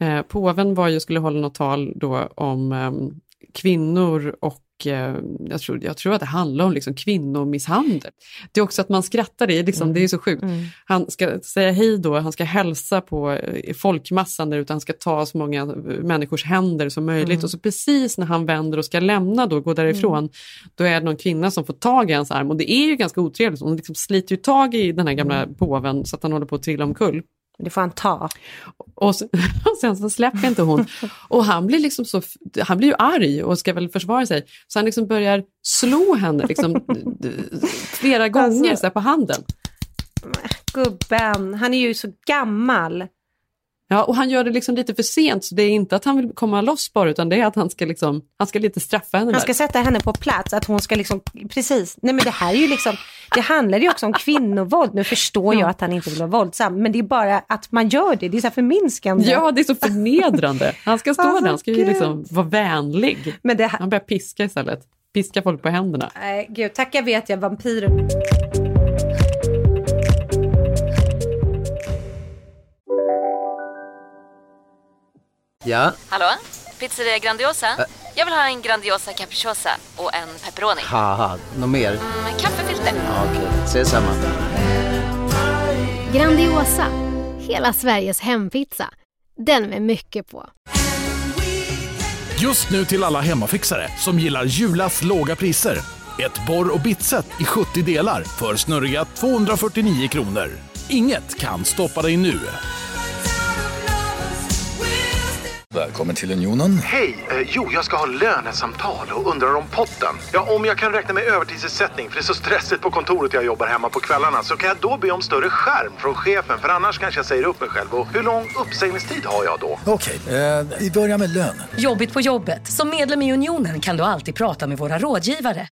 Speaker 4: Mm.
Speaker 5: Eh, påven var ju, skulle hålla något tal då om ehm, kvinnor och eh, jag, tror, jag tror att det handlar om liksom kvinnomisshandel. Det är också att man skrattar, är, liksom, det är så sjukt.
Speaker 4: Mm.
Speaker 5: Han ska säga hej då, han ska hälsa på eh, folkmassan där ute, han ska ta så många eh, människors händer som möjligt
Speaker 4: Mm.
Speaker 5: och så precis när han vänder och ska lämna då, gå därifrån, då är det någon kvinna som får tag i hans arm och det är ju ganska otrevligt, hon liksom sliter ju tag i den här gamla
Speaker 4: Mm.
Speaker 5: påven så att han håller på att trilla omkull.
Speaker 4: Det får han ta.
Speaker 5: Och sen, och sen så släpper inte hon. Och han blir liksom så, han blir ju arg och ska väl försvara sig. Så han liksom börjar slå henne liksom, flera gånger
Speaker 4: Alltså-
Speaker 5: så här, på handen.
Speaker 4: Gubben, han är ju så gammal.
Speaker 5: Ja, och han gör det liksom lite för sent, så det är inte att han vill komma loss bara, utan det är att han ska, liksom, han ska lite straffa henne.
Speaker 4: Han ska
Speaker 5: där.
Speaker 4: sätta henne på plats, att hon ska liksom, precis, nej men det här är ju liksom, det handlar ju också om kvinnovåld. Nu förstår jag att han inte vill vara våldsam, men det är bara att man gör det, det är så här förminskande.
Speaker 5: Ja, det är så förnedrande. Han ska stå
Speaker 4: Alltså,
Speaker 5: där, han ska ju liksom vara vänlig.
Speaker 4: Men det här,
Speaker 5: Han börjar piska istället. Piska folk på händerna.
Speaker 4: nej gud, tacka vet jag vampyrer.
Speaker 8: Ja,
Speaker 9: Hallå? Pizzeria Grandiosa? Jag vill ha en Grandiosa capriciosa och en pepperoni.
Speaker 8: haha, något mer?
Speaker 9: Med kaffefilter.
Speaker 8: Ja, Okej, ses samma.
Speaker 10: Grandiosa, hela Sveriges hempizza. Den med mycket på.
Speaker 11: Just nu till alla hemmafixare som gillar Julas låga priser. Ett borr och bitset i 70 delar för snurriga 249 kronor. Inget kan stoppa dig nu.
Speaker 12: Välkommen till Unionen.
Speaker 13: Hej! Eh, jo, jag ska ha lönesamtal och undrar om potten. Ja, om jag kan räkna med övertidsersättning för det är så stressigt på kontoret jag jobbar hemma på kvällarna så kan jag då be om större skärm från chefen för annars kanske jag säger upp mig själv. Och hur lång uppsägningstid har jag då?
Speaker 12: Okej, eh, vi börjar med lön.
Speaker 14: Jobbigt på jobbet. Som medlem i Unionen kan du alltid prata med våra rådgivare.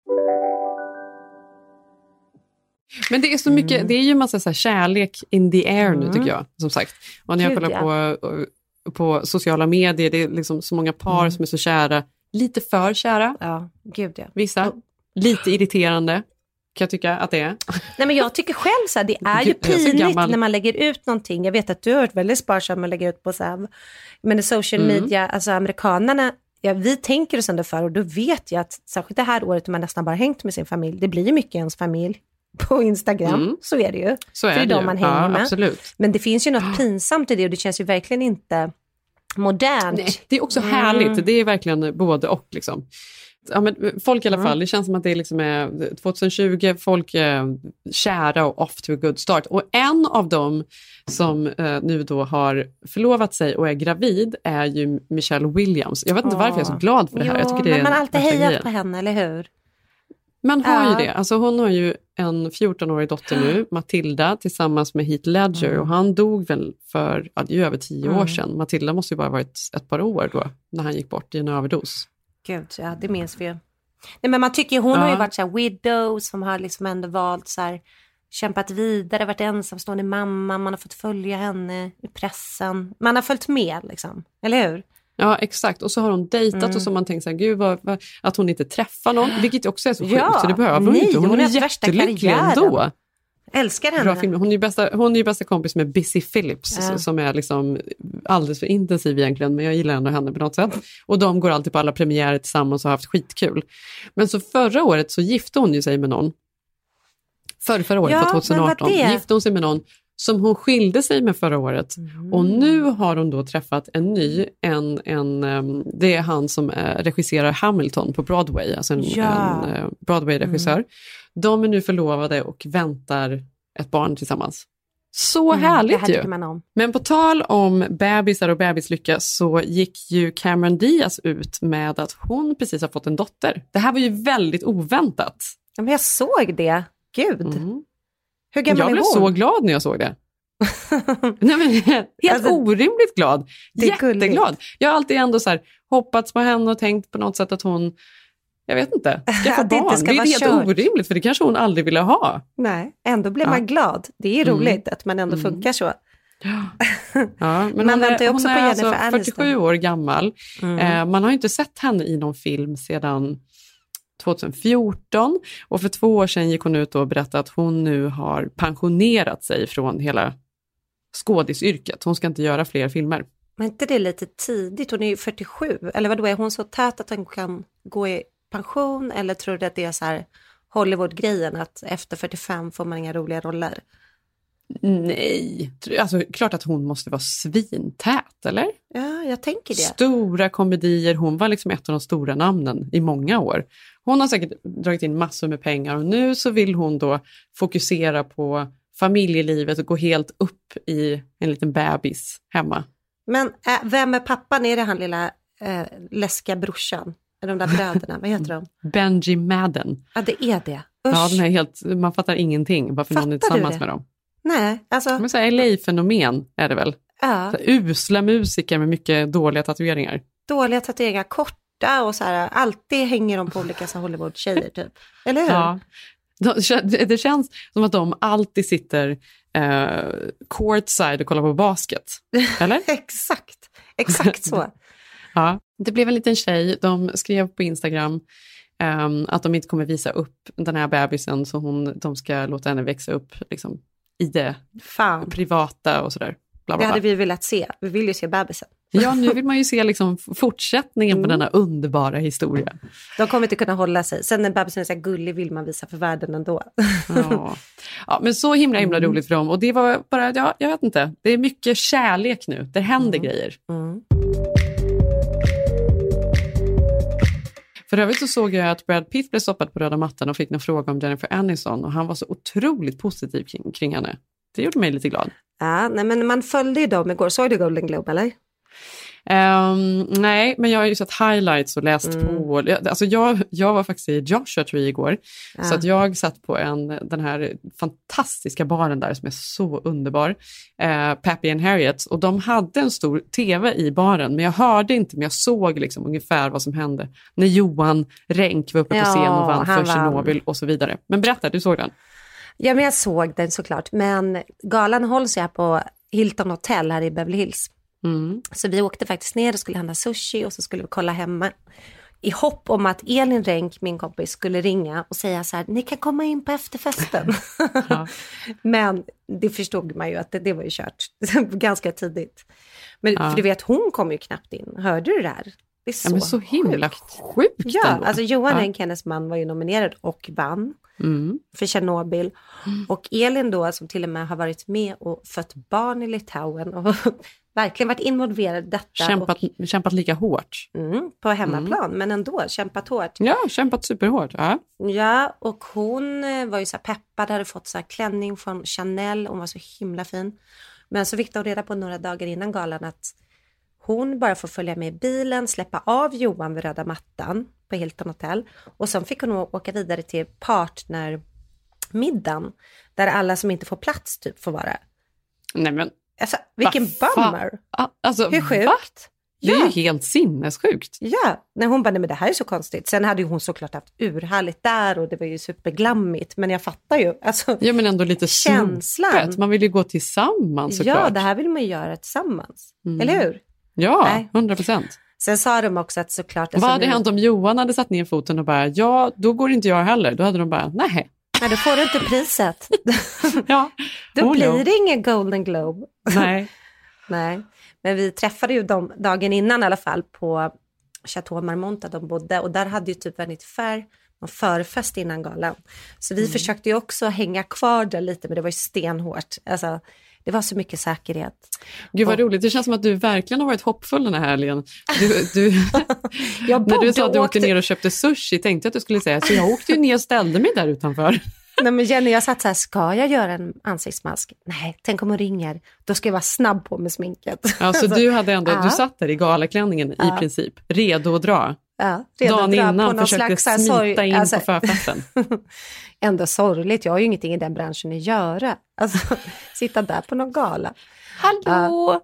Speaker 5: Men det är så mycket,
Speaker 4: Mm.
Speaker 5: det är ju massa så här kärlek in the air nu tycker jag, som sagt. Och när jag
Speaker 4: Gud,
Speaker 5: kollar på, på sociala medier, det är liksom så många par
Speaker 4: Mm.
Speaker 5: som är så kära, lite för kära,
Speaker 4: Ja, gud ja.
Speaker 5: vissa, lite irriterande, kan jag tycka att det är.
Speaker 4: Nej men jag tycker själv så här, det är ju
Speaker 5: gammal.
Speaker 4: när man lägger ut någonting. Jag vet att du har varit väldigt sparsam med att lägga ut på så här, men i social
Speaker 5: Mm.
Speaker 4: media, alltså amerikanerna ja, vi tänker oss ändå för och då vet jag att särskilt det här året när man nästan bara hängt med sin familj, det blir ju mycket ens familj på Instagram,
Speaker 5: Mm.
Speaker 4: så är det ju.
Speaker 5: Så är
Speaker 4: För det är de man hänger
Speaker 5: Ja,
Speaker 4: med.
Speaker 5: absolut.
Speaker 4: Men det finns ju något pinsamt i det och det känns ju verkligen inte modernt.
Speaker 5: Nej, det är också
Speaker 4: Mm.
Speaker 5: härligt. Det är verkligen både och. Liksom. Ja, men folk i alla
Speaker 4: Mm.
Speaker 5: fall, det känns som att det är liksom är 2020, folk är kära och off to a good start. Och en av dem som eh, nu då har förlovat sig och är gravid är ju Michelle Williams. Jag vet inte varför jag är så glad för det här.
Speaker 4: Jo,
Speaker 5: jag tycker det är
Speaker 4: men man har alltid hejat på henne, eller hur?
Speaker 5: Man har
Speaker 4: Ja.
Speaker 5: ju det. Alltså hon har ju en 14-årig dotter nu, Matilda, tillsammans med Heath Ledger.
Speaker 4: Mm.
Speaker 5: Och han dog väl för, ja, det är ju över tio
Speaker 4: Mm.
Speaker 5: år sedan. Matilda måste ju bara ha varit ett par år då, när han gick bort i en överdos.
Speaker 4: Gud, ja, det minns vi ju. Nej, men man tycker hon har ju
Speaker 5: Ja.
Speaker 4: varit så här widow som har liksom ändå valt så här, kämpat vidare, varit ensamstående mamma, man har fått följa henne i pressen. Man har följt med liksom, eller hur?
Speaker 5: Ja, exakt. Och så har hon dejtat
Speaker 4: Mm.
Speaker 5: och så har man tänkt så här, gud vad, vad, att hon inte träffar någon, vilket också är så sjukt,
Speaker 4: Ja,
Speaker 5: så det behöver hon
Speaker 4: nej,
Speaker 5: inte. Hon,
Speaker 4: hon
Speaker 5: är jättelycklig ändå.
Speaker 4: Älskar henne.
Speaker 5: Bra film. Hon är ju bästa, hon är ju bästa kompis med Busy Phillips
Speaker 4: Ja.
Speaker 5: som är liksom alldeles för intensiv egentligen, men jag gillar ändå henne på något sätt. Och de går alltid på alla premiärer tillsammans och har haft skitkul. Men så förra året så gifte hon ju sig med någon, för förra året,
Speaker 4: Ja, var
Speaker 5: 2018,
Speaker 4: det?
Speaker 5: gifte hon sig med någon som hon skilde sig med förra året.
Speaker 4: Mm.
Speaker 5: Och nu har hon då träffat en ny, en, en, det är han som eh, regisserar Hamilton på Broadway, alltså en,
Speaker 4: Ja.
Speaker 5: en eh, Broadway-regissör.
Speaker 4: Mm.
Speaker 5: De är nu förlovade och väntar ett barn tillsammans. Så
Speaker 4: Mm,
Speaker 5: härligt
Speaker 4: här
Speaker 5: ju! Men på tal om bebisar och bebislycka så gick ju Cameron Diaz ut med att hon precis har fått en dotter. Det här var ju väldigt oväntat.
Speaker 4: Ja, men jag såg det. Gud.
Speaker 5: Mm.
Speaker 4: Hur gammal
Speaker 5: Jag
Speaker 4: är
Speaker 5: blev
Speaker 4: hon?
Speaker 5: så glad när jag såg det. Nej, men, helt
Speaker 4: Alltså,
Speaker 5: orimligt glad.
Speaker 4: är gulligt.
Speaker 5: Jätteglad. Jag har alltid ändå så här, hoppats på henne och tänkt på något sätt att hon, jag vet inte, ska få
Speaker 4: Att det inte
Speaker 5: barn.
Speaker 4: ska
Speaker 5: det är helt
Speaker 4: kört.
Speaker 5: orimligt för det kanske hon aldrig ville ha.
Speaker 4: Nej, ändå blir
Speaker 5: Ja.
Speaker 4: man glad. Det är
Speaker 5: Mm.
Speaker 4: roligt att man ändå funkar så.
Speaker 5: Ja, men
Speaker 4: Man
Speaker 5: hon
Speaker 4: väntar ju
Speaker 5: är,
Speaker 4: också
Speaker 5: hon
Speaker 4: på
Speaker 5: är
Speaker 4: Jennifer
Speaker 5: alltså
Speaker 4: Aniston.
Speaker 5: 47 år gammal.
Speaker 4: Mm.
Speaker 5: Eh, man har ju inte sett henne i någon film sedan 2014 och för två år sedan gick hon ut och berättade att hon nu har pensionerat sig från hela skådisyrket. Hon ska inte göra fler filmer.
Speaker 4: Men inte det lite tidigt? Hon är ju 47. Eller vadå, är hon så tät att hon kan gå i pension? Eller tror du att det är så här Hollywood-grejen att efter 45 får man inga roliga roller?
Speaker 5: Nej, alltså klart att hon måste vara svintät, eller?
Speaker 4: Ja, jag tänker det.
Speaker 5: Stora komedier, hon var liksom ett av de stora namnen i många år. Hon har säkert dragit in massor med pengar och nu så vill hon då fokusera på familjelivet och gå helt upp i en liten bebis hemma.
Speaker 4: Men äh, vem är pappan? Är det han lilla äh, läskiga brorsan? De där bröderna, vad heter de?
Speaker 5: Benji Madden.
Speaker 4: Ja, det är det. Usch.
Speaker 5: Ja, den är helt, man fattar ingenting varför någon är
Speaker 4: Fattar
Speaker 5: tillsammans med dem.
Speaker 4: Nej, alltså.
Speaker 5: Men så här LA-fenomen är det väl?
Speaker 4: Ja,
Speaker 5: Så här Usla musiker med mycket dåliga tatueringar.
Speaker 4: dåliga tatueringar, korta och så här, alltid hänger de på olika Hollywood-tjejer typ. Eller hur?
Speaker 5: Ja. De- Det känns som att de alltid sitter eh, courtside och kollar på basket. Eller?
Speaker 4: exakt, exakt så.
Speaker 5: Ja. Det blev en liten tjej, de skrev på Instagram ehm, att de inte kommer visa upp den här bebisen så hon, de ska låta henne växa upp liksom, i det
Speaker 4: Fan,
Speaker 5: privata och sådär. Bla,
Speaker 4: det
Speaker 5: bla,
Speaker 4: hade
Speaker 5: bla.
Speaker 4: vi velat se. Vi vill ju se bebisen.
Speaker 5: Ja, nu vill man ju se liksom fortsättningen på
Speaker 4: Mm.
Speaker 5: denna underbara historia.
Speaker 4: De kommer inte kunna hålla sig. Sen när bebisen är så här gullig vill man visa för världen ändå.
Speaker 5: Ja. ja, men så himla himla
Speaker 4: Mm.
Speaker 5: roligt för dem. Och det var bara, ja, jag vet inte, det är mycket kärlek nu. Det händer grejer.
Speaker 4: Mm.
Speaker 5: För övrigt så såg jag att Brad Pitt blev stoppad på röda mattan och fick en fråga om Jennifer Aniston och han var så otroligt positiv kring, kring henne. Det gjorde mig lite glad.
Speaker 4: Ja, nej, men man följde ju dem igår. Såg du Golden Globe eller?
Speaker 5: Ehm, nej, men jag har ju sett highlights och läst
Speaker 4: Mm.
Speaker 5: på. Alltså jag, jag var faktiskt i Joshua Tree igår,
Speaker 4: Ja.
Speaker 5: så att jag satt på en, den här fantastiska baren där som är så underbar, eh, Pappy and Harriet, och de hade en stor tv i baren, men jag hörde inte, men jag såg liksom ungefär vad som hände när Johan Renck var uppe på
Speaker 4: Ja,
Speaker 5: scen och vann för. Tjernobyl och så vidare. Men berätta, du såg den?
Speaker 4: Ja, men jag såg den såklart. Men galan hålls ju här på Hilton Hotel här i Beverly Hills.
Speaker 5: Mm.
Speaker 4: Så vi åkte faktiskt ner och skulle handla sushi och så skulle vi kolla hemma. I hopp om att Elin Renck, min kompis, skulle ringa och säga så här, ni kan komma in på efterfesten. Men det förstod man ju att det, det var ju kört ganska tidigt. Men
Speaker 5: Ja.
Speaker 4: för du vet, hon kom ju knappt in. Hörde du det här? Det är så,
Speaker 5: ja, men så himla sjukt
Speaker 4: Ja,
Speaker 5: ändå.
Speaker 4: alltså Johan
Speaker 5: ja.
Speaker 4: Hennes man, var ju nominerad och vann
Speaker 5: Mm.
Speaker 4: för Tjernobyl. Och Elin då, som till och med har varit med och fött barn i Litauen och verkligen varit involverad i detta.
Speaker 5: Kämpat, kämpat lika hårt.
Speaker 4: Och, mm, på hemmaplan, men ändå kämpat hårt.
Speaker 5: Ja, kämpat superhårt. Ja.
Speaker 4: Ja, och hon eh, var ju så här peppad, hade fått så här klänning från Chanel, hon var så himla fin. Men så fick de reda på några dagar innan galan att hon bara får följa med i bilen, släppa av Johan vid röda mattan på Hilton Hotel och sen fick hon åka vidare till partnermiddagen där alla som inte får plats typ får vara.
Speaker 5: Nej men,
Speaker 4: Alltså, vilken
Speaker 5: fan?
Speaker 4: bummer!
Speaker 5: Ah, Alltså,
Speaker 4: Hur sjukt?
Speaker 5: va? Det är
Speaker 4: Ja.
Speaker 5: ju helt sinnessjukt.
Speaker 4: Ja, när hon bara, nej men det här är så konstigt. Sen hade ju hon såklart haft urhärligt där och det var ju superglammigt, men jag fattar ju. Alltså,
Speaker 5: Ja, men ändå lite
Speaker 4: Känslan.
Speaker 5: snopet. Man vill ju gå tillsammans såklart.
Speaker 4: ja, det här vill man ju göra tillsammans.
Speaker 5: Mm.
Speaker 4: Eller hur?
Speaker 5: Ja. 100 procent.
Speaker 4: Sen sa de också att såklart... alltså
Speaker 5: Vad hade
Speaker 4: nu-
Speaker 5: hänt om Johan hade satt ner foten och bara, ja, då går inte jag heller. Då hade de bara, nej.
Speaker 4: Nej, då får du inte priset.
Speaker 5: ja.
Speaker 4: Då
Speaker 5: Oh,
Speaker 4: blir
Speaker 5: no.
Speaker 4: det ingen Golden Globe.
Speaker 5: Nej.
Speaker 4: Nej, men vi träffade ju dem dagen innan i alla fall på Chateau Marmont där de bodde och där hade ju typ Vanity Fair någon förfest innan galan. Så vi
Speaker 5: Mm.
Speaker 4: försökte ju också hänga kvar där lite, men det var ju stenhårt. Alltså, det var så mycket säkerhet.
Speaker 5: Gud vad
Speaker 4: Och-
Speaker 5: roligt, det känns som att du verkligen har varit hoppfull den här helgen. Du, du, när du sa att du åkte
Speaker 4: åkt-
Speaker 5: ner och köpte sushi tänkte jag att du skulle säga, så jag åkte ju ner och ställde mig där utanför.
Speaker 4: Nej, men Jenny, jag satt så här, ska jag göra en ansiktsmask? Nej, tänk om hon ringer. Då ska jag vara snabb på med sminket.
Speaker 5: Alltså du hade ändå,
Speaker 4: ja.
Speaker 5: du satt där i galaklänningen i
Speaker 4: Ja.
Speaker 5: princip, redo att dra.
Speaker 4: Ja,
Speaker 5: Dagen
Speaker 4: att dra på
Speaker 5: innan
Speaker 4: någon
Speaker 5: försökte smita
Speaker 4: sorg-
Speaker 5: in
Speaker 4: alltså-
Speaker 5: på förfesten.
Speaker 4: Ändå sorgligt, jag har ju ingenting i den branschen att göra. Alltså, sitta där på någon gala.
Speaker 5: Hallå!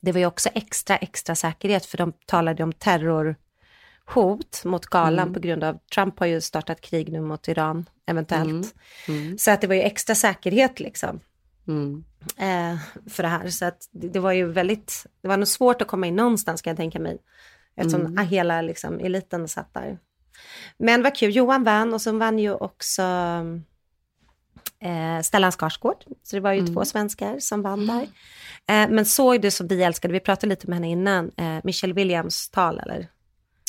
Speaker 4: Det var ju också extra, extra säkerhet för de talade om terrorhot mot galan
Speaker 5: Mm.
Speaker 4: på grund av Trump har ju startat krig nu mot Iran, eventuellt.
Speaker 5: Mm.
Speaker 4: Så att det var ju extra säkerhet liksom
Speaker 5: Mm.
Speaker 4: eh, för det här. Så att det, det var ju väldigt, det var nog svårt att komma in någonstans kan jag tänka mig. Eftersom
Speaker 5: Mm.
Speaker 4: hela liksom, eliten satt där. Men vad kul, Johan vann och så vann ju också eh, Stellan Skarsgård. Så det var ju
Speaker 5: Mm.
Speaker 4: två svenskar som vann där. Eh, men såg du som vi älskade, vi pratade lite med henne innan, eh, Michelle Williams tal eller?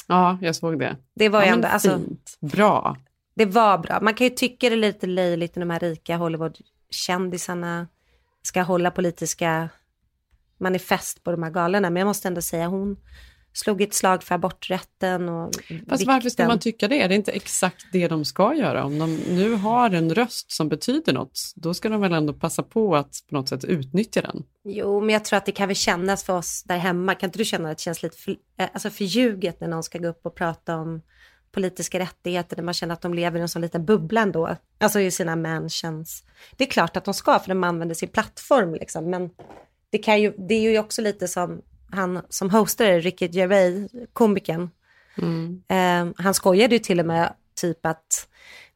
Speaker 5: Ja, jag såg det.
Speaker 4: Det var ju
Speaker 5: ja,
Speaker 4: ändå,
Speaker 5: men
Speaker 4: alltså,
Speaker 5: fint. Bra.
Speaker 4: det var bra. Man kan ju tycka det är lite löjligt när de här rika Hollywood-kändisarna ska hålla politiska manifest på de här galorna. Men jag måste ändå säga, hon slog ett slag för aborträtten och
Speaker 5: Fast varför ska man tycka det? Är det inte exakt det de ska göra? Om de nu har en röst som betyder något, då ska de väl ändå passa på att på något sätt utnyttja den?
Speaker 4: Jo, men jag tror att det kan väl kännas för oss där hemma. Kan inte du känna att det känns lite för, eh, alltså förljuget när någon ska gå upp och prata om politiska rättigheter, när man känner att de lever i en sån liten bubbla ändå, alltså i sina mansions. Det är klart att de ska, för de använder sin plattform liksom, men det, kan ju, det är ju också lite som han som hostade, Ricky Gervais, komikern,
Speaker 5: Mm.
Speaker 4: Eh, han skojade ju till och med typ att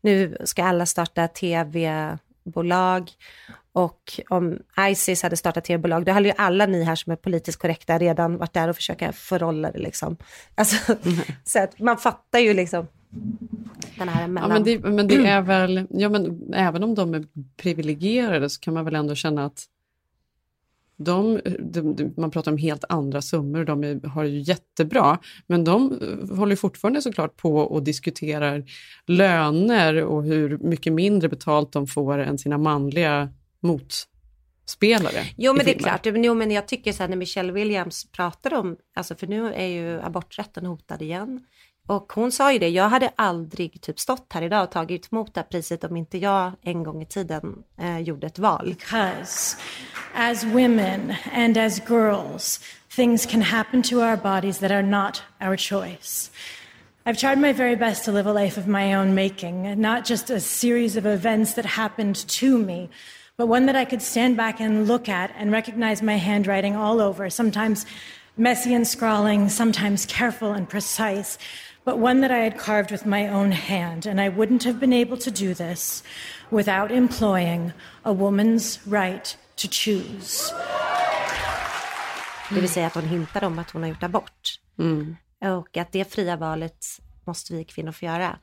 Speaker 4: nu ska alla starta tv-bolag och om Isis hade startat tv-bolag, då hade ju alla ni här som är politiskt korrekta redan varit där och försöka förrolla det liksom. Alltså, så att man fattar ju liksom den här
Speaker 5: Ja,
Speaker 4: mellan...
Speaker 5: men, det, men det är väl, ja, men även om de är privilegierade så kan man väl ändå känna att de, de, de, man pratar om helt andra summor, de är, har ju jättebra, men de eh, håller fortfarande såklart på och diskuterar löner och hur mycket mindre betalt de får än sina manliga motspelare.
Speaker 4: Jo, men det är klart. Jo, men jag tycker så här när Michelle Williams pratar om, alltså för nu är ju aborträtten hotad igen. Och hon sa ju det, jag hade aldrig typ stått här idag och tagit emot det här priset om inte jag en gång i tiden eh, gjorde ett val.
Speaker 15: Because as women and as girls, things can happen to our bodies that are not our choice. I've tried my very best to live a life of my own making, not just a series of events that happened to me, but one that I could stand back and look at and recognize my handwriting all over, sometimes messy and scrawling, sometimes careful and precise, but one that I had carved with my own hand. And I wouldn't have been able to do this without employing a woman's right to choose.
Speaker 4: Det vill säga att hon hintar om att hon har gjort abort.
Speaker 5: Mm.
Speaker 4: Och att det fria valet måste vi kvinnor få göra.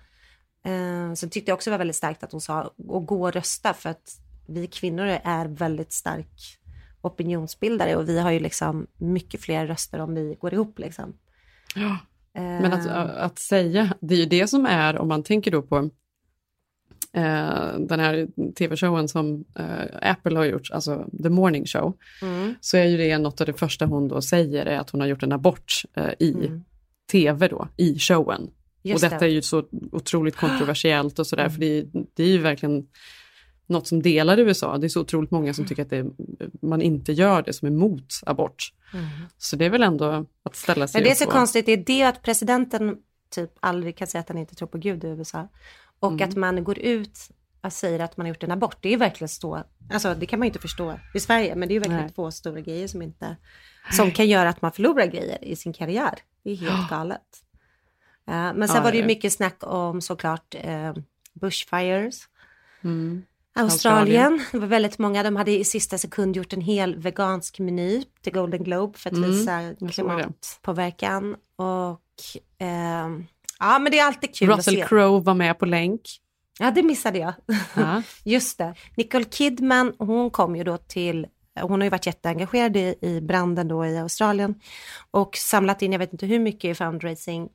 Speaker 4: Eh, så tyckte jag också var väldigt starkt att hon sa att gå och rösta för att vi kvinnor är väldigt stark opinionsbildare och vi har ju liksom mycket fler röster om vi går ihop liksom.
Speaker 5: Ja. Men att, att säga, det är ju det som är, om man tänker då på eh, den här tv-showen som eh, Apple har gjort, alltså The Morning Show,
Speaker 4: Mm.
Speaker 5: så är ju det något av det första hon då säger är att hon har gjort en abort eh, i
Speaker 4: Mm.
Speaker 5: tv då, i showen.
Speaker 4: Just
Speaker 5: och detta
Speaker 4: det.
Speaker 5: är ju så otroligt kontroversiellt och sådär, för det, det är ju verkligen något som delar USA. Det är så otroligt många som tycker att det, man inte gör det, som är emot abort.
Speaker 4: Mm.
Speaker 5: Så det är väl ändå att ställa sig
Speaker 4: Men det är så
Speaker 5: och-
Speaker 4: konstigt, det är det att presidenten typ aldrig kan säga att han inte tror på Gud i USA. Och
Speaker 5: Mm.
Speaker 4: att man går ut och säger att man har gjort en abort, det är verkligen så, alltså det kan man ju inte förstå i Sverige, men det är ju verkligen
Speaker 5: Nej.
Speaker 4: två stora grejer som inte, som kan göra att man förlorar grejer i sin karriär. Det är helt galet. Eh, men sen
Speaker 5: Ja,
Speaker 4: var det ju mycket snack om såklart uh, bushfires.
Speaker 5: Mm.
Speaker 4: Australien, det var väldigt många, de hade i sista sekund gjort en hel vegansk meny till Golden Globe för att
Speaker 5: Mm,
Speaker 4: visa klimatpåverkan. Och ehm, ja, men det är alltid kul
Speaker 5: Russell
Speaker 4: att se.
Speaker 5: Crowe var med på länk.
Speaker 4: Ja, det missade jag.
Speaker 5: Ja.
Speaker 4: Just det. Nicole Kidman, hon kom ju då till, hon har ju varit jätteengagerad i, i branden då i Australien och samlat in, jag vet inte hur mycket i fundraising.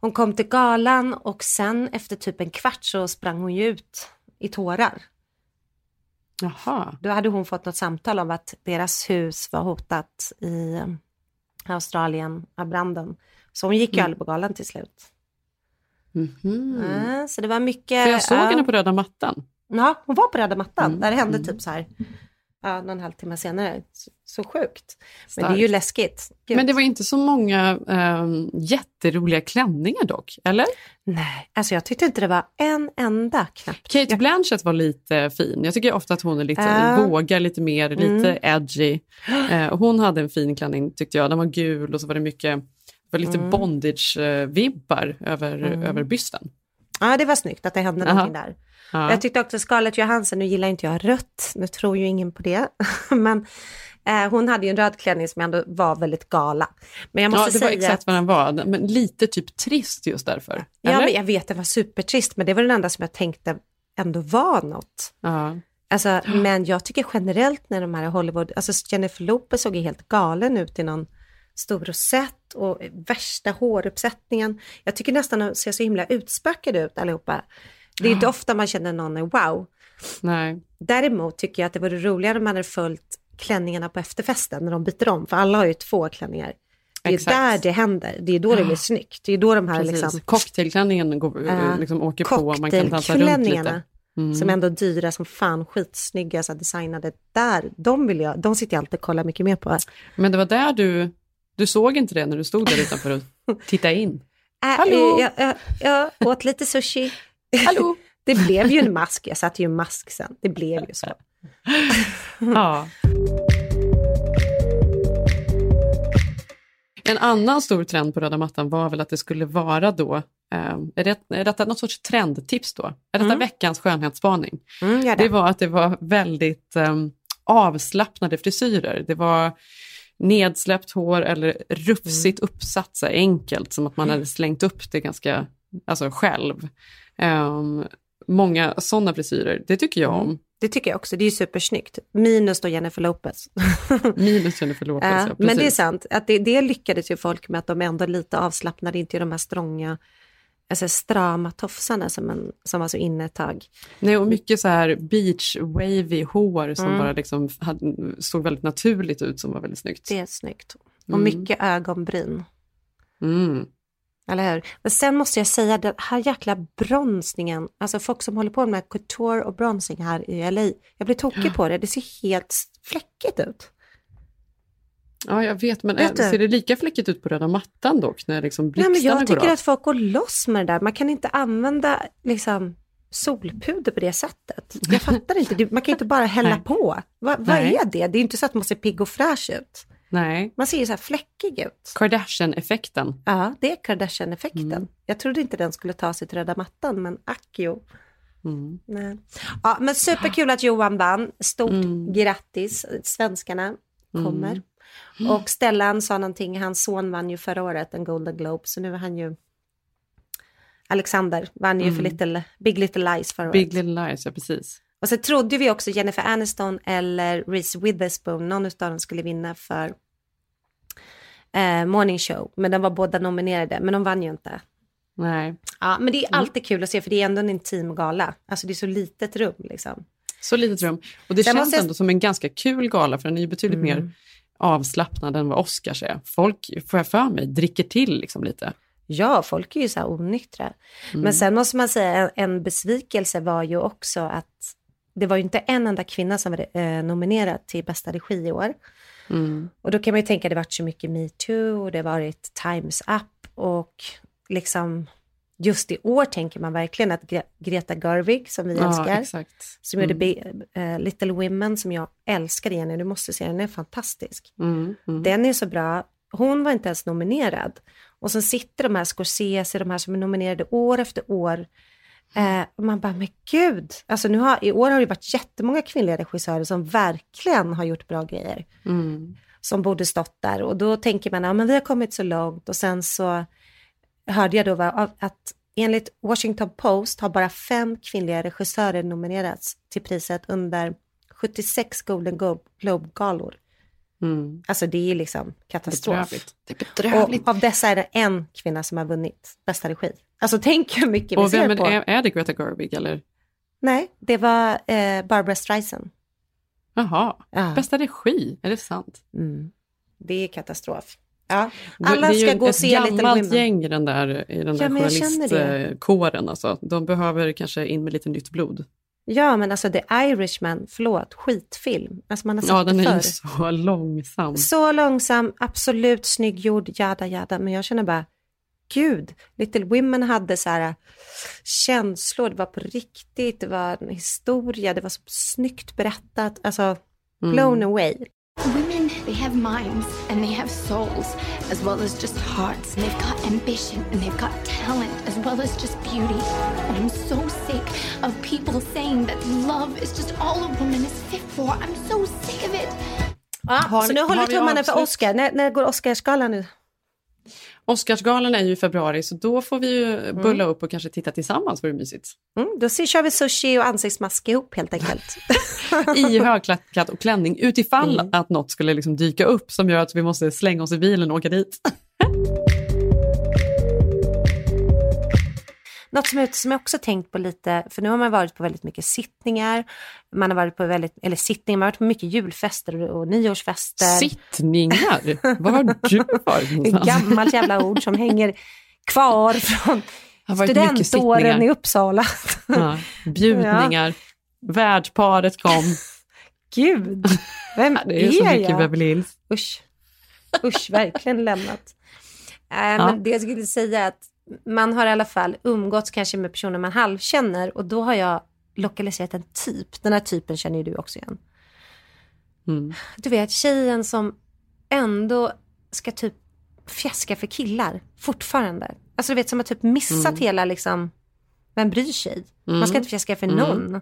Speaker 4: Hon kom till galan och sen efter typ en kvart så sprang hon ju ut i tårar.
Speaker 5: Jaha.
Speaker 4: Då hade hon fått något samtal om att deras hus var hotat i eh, Australien av branden. Så hon gick ju
Speaker 5: Mm.
Speaker 4: aldrig på galan till slut.
Speaker 5: Mhm.
Speaker 4: Ja, så det var mycket...
Speaker 5: För jag såg
Speaker 4: ja.
Speaker 5: henne på röda mattan.
Speaker 4: Ja, hon var på röda mattan.
Speaker 5: Mm,
Speaker 4: Där det hände
Speaker 5: mm.
Speaker 4: typ så här, ja, någon halvtimme senare. Så, så sjukt. Men
Speaker 5: Starkt.
Speaker 4: det är ju läskigt. Gud.
Speaker 5: Men det var inte så många um, jätteroliga klänningar dock, eller?
Speaker 4: Nej, alltså jag tyckte inte det var en enda knappt.
Speaker 5: Kate Blanchett var lite fin. Jag tycker ofta att hon är lite,
Speaker 4: Ja.
Speaker 5: vågar lite mer, lite
Speaker 4: Mm.
Speaker 5: edgy. Eh, hon hade en fin klänning tyckte jag. Den var gul och så var det mycket, det var lite
Speaker 4: Mm.
Speaker 5: bondage-vibbar över,
Speaker 4: Mm.
Speaker 5: över bysten.
Speaker 4: Ja, det var snyggt att det hände
Speaker 5: Aha.
Speaker 4: någonting där.
Speaker 5: Ja.
Speaker 4: Jag tyckte också Scarlett Johansson, nu gillar inte jag rött, nu tror ju ingen på det, men eh, hon hade ju en röd klänning som ändå var väldigt gala. Men jag måste
Speaker 5: ja, det var
Speaker 4: säga
Speaker 5: exakt
Speaker 4: att,
Speaker 5: vad den var, men lite typ trist just därför.
Speaker 4: ja,
Speaker 5: eller?
Speaker 4: men jag vet det var supertrist, men det var den enda som jag tänkte ändå var något.
Speaker 5: ja.
Speaker 4: Alltså, men jag tycker generellt när de här Hollywood, alltså Jennifer Lopez såg ju helt galen ut i någon stor rosett och värsta håruppsättningen. Jag tycker nästan de ser så himla utspökade ut allihopa. Det är inte ofta man känner någon är wow.
Speaker 5: Nej.
Speaker 4: Däremot tycker jag att det vore roligare om man hade följt klänningarna på efterfesten när de byter om, för alla har ju två klänningar. Det är
Speaker 5: Exakt.
Speaker 4: där det händer, det är då det blir snyggt. Det är då de här
Speaker 5: Precis.
Speaker 4: liksom,
Speaker 5: Cocktailklänningen går,
Speaker 4: Ja.
Speaker 5: liksom åker på, man kan dansa runt
Speaker 4: cocktailklänningarna
Speaker 5: lite. Mm.
Speaker 4: som ändå är dyra som fan, skitsnygga, så designade. Där, de vill jag, de sitter jag alltid och kollar mycket mer på.
Speaker 5: Men det var där du, du såg inte det när du stod där utanför och tittade in?
Speaker 4: Äh,
Speaker 5: Hallå?
Speaker 4: Jag, jag, jag åt lite sushi.
Speaker 5: Hallå?
Speaker 4: Det blev ju en mask, jag satte ju en mask sen. Det blev ju så.
Speaker 5: Ja. En annan stor trend på röda mattan var väl att det skulle vara då, eh, är, det, är detta något sorts trendtips då? Är detta
Speaker 4: Mm.
Speaker 5: veckans skönhetsspaning?
Speaker 4: Mm, det.
Speaker 5: Det var att det var väldigt eh, avslappnade frisyrer. Det var nedsläppt hår eller rufsigt uppsatt, så enkelt, som att man hade slängt upp det ganska alltså själv. Ehm, många sådana frisyrer, det tycker jag om.
Speaker 4: Det tycker jag också, det är ju supersnyggt. Minus då Jennifer Lopez.
Speaker 5: Minus Jennifer Lopez,
Speaker 4: Ja,
Speaker 5: ja,
Speaker 4: men det är
Speaker 5: precis.
Speaker 4: sant, att det, det lyckades ju folk med att de ändå lite avslappnade, inte i de här strånga, alltså strama tofsarna som, en, som var så inne ett tag.
Speaker 5: Nej, och mycket så här beach wavy hår som
Speaker 4: Mm.
Speaker 5: bara liksom hade, såg väldigt naturligt ut som var väldigt snyggt.
Speaker 4: Det är snyggt. Och
Speaker 5: Mm.
Speaker 4: mycket ögonbryn.
Speaker 5: Mm.
Speaker 4: Eller hur? Men sen måste jag säga, den här jäkla bronsningen, alltså folk som håller på med couture och bronsing här i LA, jag blir tokig på det, det ser helt fläckigt ut.
Speaker 5: Ja, jag vet, men
Speaker 4: Vet
Speaker 5: ser det lika fläckigt ut på röda mattan dock, när liksom
Speaker 4: Nej,
Speaker 5: blixtarna
Speaker 4: men jag
Speaker 5: går
Speaker 4: tycker
Speaker 5: av?
Speaker 4: att folk går loss med det där, man kan inte använda liksom solpuder på det sättet. Jag fattar inte, man kan inte bara hälla på. Va, vad är det? Det är inte så att man ser pigg och fräsch ut.
Speaker 5: Nej,
Speaker 4: Man ser ju så här fläckig ut.
Speaker 5: Kardashian-effekten.
Speaker 4: Ja, det är Kardashian-effekten.
Speaker 5: Mm.
Speaker 4: Jag trodde inte den skulle ta sig till röda mattan, men ack jo.
Speaker 5: Mm.
Speaker 4: Nej. Ja, men superkul att Johan vann. Stort
Speaker 5: Mm.
Speaker 4: grattis. Svenskarna kommer. Och Stellan sa någonting, hans son vann ju förra året en Golden Globe, så nu är han ju... Alexander vann ju för
Speaker 5: Mm.
Speaker 4: little, Big Little Lies förra
Speaker 5: Big
Speaker 4: året.
Speaker 5: Little Lies, ja precis.
Speaker 4: Och så trodde vi också Jennifer Aniston eller Reese Witherspoon, någon av dem skulle vinna för eh, Morning Show. Men de var båda nominerade, men de vann ju inte.
Speaker 5: Nej.
Speaker 4: Ja, men det är alltid kul att se, för det är ändå en intim gala. Alltså det är så litet rum liksom.
Speaker 5: Så litet rum. Och det
Speaker 4: Sen
Speaker 5: känns
Speaker 4: måste
Speaker 5: ändå som en ganska kul gala, för den är ju betydligt
Speaker 4: Mm.
Speaker 5: mer avslappnad än vad Oscars är. Folk, får jag för mig, dricker till liksom lite.
Speaker 4: Ja, folk är ju så här onyktra.
Speaker 5: Mm.
Speaker 4: Men sen måste man säga en, en besvikelse var ju också att det var ju inte en enda kvinna som var eh, nominerad till bästa regi i år.
Speaker 5: Mm.
Speaker 4: Och då kan man ju tänka, det har varit så mycket metoo och det har varit times up och liksom just i år tänker man verkligen att Gre- Greta Gerwig, som vi
Speaker 5: Ja,
Speaker 4: älskar,
Speaker 5: exakt.
Speaker 4: som gjorde Be- eh, Little Women, som jag älskar igen, du måste se den, den är fantastisk.
Speaker 5: Mm. Mm.
Speaker 4: Den är så bra. Hon var inte ens nominerad. Och sen sitter de här Scorsese, de här som är nominerade år efter år. Eh, och man bara, men gud. Alltså nu har, I år har det varit jättemånga kvinnliga regissörer som verkligen har gjort bra grejer.
Speaker 5: Mm.
Speaker 4: Som borde stått där. Och då tänker man, ja men vi har kommit så långt. Och sen så hörde jag då att enligt Washington Post har bara fem kvinnliga regissörer nominerats till priset under 76 Golden Glo- Globe-galor.
Speaker 5: Mm.
Speaker 4: Alltså det är liksom katastrof.
Speaker 5: Bedrövligt. Det är bedrövligt.
Speaker 4: Och av dessa är det en kvinna som har vunnit bästa regi. Alltså tänk hur mycket vi
Speaker 5: Och
Speaker 4: ser
Speaker 5: vem
Speaker 4: på.
Speaker 5: är, är det Greta Gerwig eller?
Speaker 4: Nej, det var eh, Barbara Streisand.
Speaker 5: Jaha,
Speaker 4: Ja.
Speaker 5: bästa regi, är det sant?
Speaker 4: Mm. Det är katastrof. Ja,
Speaker 5: Det-
Speaker 4: alla
Speaker 5: det är ju
Speaker 4: ska gå och
Speaker 5: ett
Speaker 4: se Little
Speaker 5: gammalt
Speaker 4: Women.
Speaker 5: gäng i den där, i den
Speaker 4: Ja,
Speaker 5: där
Speaker 4: det.
Speaker 5: journalistkåren. Alltså. De behöver kanske in med lite nytt blod.
Speaker 4: Ja, men alltså The Irishman, förlåt, skitfilm. Alltså man har sett
Speaker 5: Ja, den är ju så långsam.
Speaker 4: Så långsam, absolut snygggjord, jada jada. Men jag känner bara, gud, Little Women hade så här äh, känslor, det var på riktigt, det var en historia, det var så snyggt berättat. Alltså, blown away.
Speaker 16: Women, they have minds and they have souls as well as just hearts. And they've got ambition and they've got talent as well as just beauty. And I'm so sick of people saying that love is just all a woman is fit for. I'm so sick of it.
Speaker 4: Ja,
Speaker 5: Har
Speaker 4: så
Speaker 5: vi-
Speaker 4: nu håller
Speaker 5: har
Speaker 4: vi
Speaker 5: vi
Speaker 4: tummarna för
Speaker 5: avslut?
Speaker 4: Oscar. När, när går Oscarsgalan nu?
Speaker 5: Oscarsgalan är ju i februari, så då får vi ju
Speaker 4: Mm.
Speaker 5: bulla upp och kanske titta tillsammans, vore mysigt.
Speaker 4: Mm, då kör vi sushi och ansiktsmask ihop helt enkelt.
Speaker 5: I högklackat och klänning, utifall
Speaker 4: Mm.
Speaker 5: att något skulle liksom dyka upp som gör att vi måste slänga oss i bilen och åka dit.
Speaker 4: Något som som jag också tänkt på lite, för nu har man varit på väldigt mycket sittningar, man har varit på väldigt, eller sittningar, man har varit på mycket julfester och, och nyårsfester.
Speaker 5: Sittningar? Vad har du varit
Speaker 4: Ett gammalt jävla ord som hänger kvar från studentåren i Uppsala.
Speaker 5: Ja, bjudningar, värdparet kom.
Speaker 4: Gud, vem
Speaker 5: Det är så
Speaker 4: är
Speaker 5: mycket? Beverly Hills.
Speaker 4: Usch, usch, verkligen lämnat. Äh,
Speaker 5: Ja.
Speaker 4: Men det jag skulle säga är att man har i alla fall umgåtts kanske med personer man halvkänner och då har jag lokaliserat en typ. Den här typen känner ju du också igen.
Speaker 5: Mm.
Speaker 4: Du vet, tjejen som ändå ska typ fjäska för killar fortfarande. Alltså du vet, som har typ missat
Speaker 5: Mm.
Speaker 4: hela liksom, vem bryr sig?
Speaker 5: Mm.
Speaker 4: Man ska inte fjäska för
Speaker 5: Mm.
Speaker 4: någon.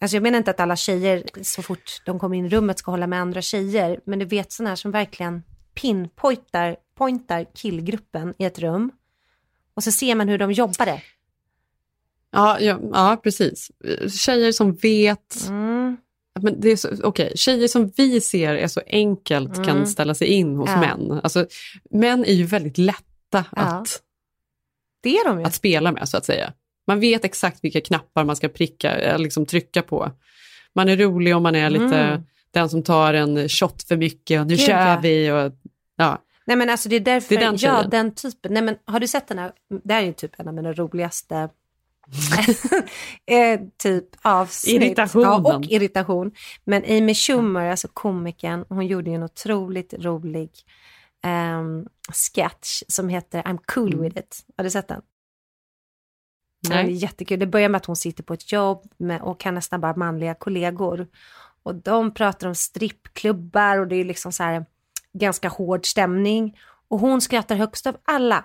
Speaker 4: Alltså jag menar inte att alla tjejer så fort de kommer in i rummet ska hålla med andra tjejer, men du vet sådana här som verkligen pinpointar pointar killgruppen i ett rum och så ser man hur de jobbar det.
Speaker 5: Ja, ja, ja, precis. Tjejer som vet.
Speaker 4: Mm.
Speaker 5: Men det är så, okej, Tjejer som vi ser är så enkelt
Speaker 4: Mm.
Speaker 5: kan ställa sig in hos
Speaker 4: Ja.
Speaker 5: män. Alltså, män är ju väldigt lätta
Speaker 4: Ja.
Speaker 5: att,
Speaker 4: Det är de ju.
Speaker 5: att spela med så att säga. Man vet exakt vilka knappar man ska pricka, eh, liksom trycka på. Man är rolig om man är lite
Speaker 4: Mm.
Speaker 5: den som tar en shot för mycket och nu
Speaker 4: Gud,
Speaker 5: kör vi. Och, ja.
Speaker 4: Nej men alltså det är därför,
Speaker 5: Det är den
Speaker 4: ja den typen. Nej men har du sett den här, det här är ju typ en av mina roligaste eh, typ avsnitt.
Speaker 5: Irritationen.
Speaker 4: Ja, och irritation. Men Amy Schumer, alltså komikern, hon gjorde ju en otroligt rolig ehm, sketch som heter I'm cool with it. Har du sett den?
Speaker 5: Nej.
Speaker 4: det är jättekul. Det börjar med att hon sitter på ett jobb med, och har nästan bara manliga kollegor. Och de pratar om strippklubbar och det är liksom så här ganska hård stämning. Och hon skrattar högst av alla.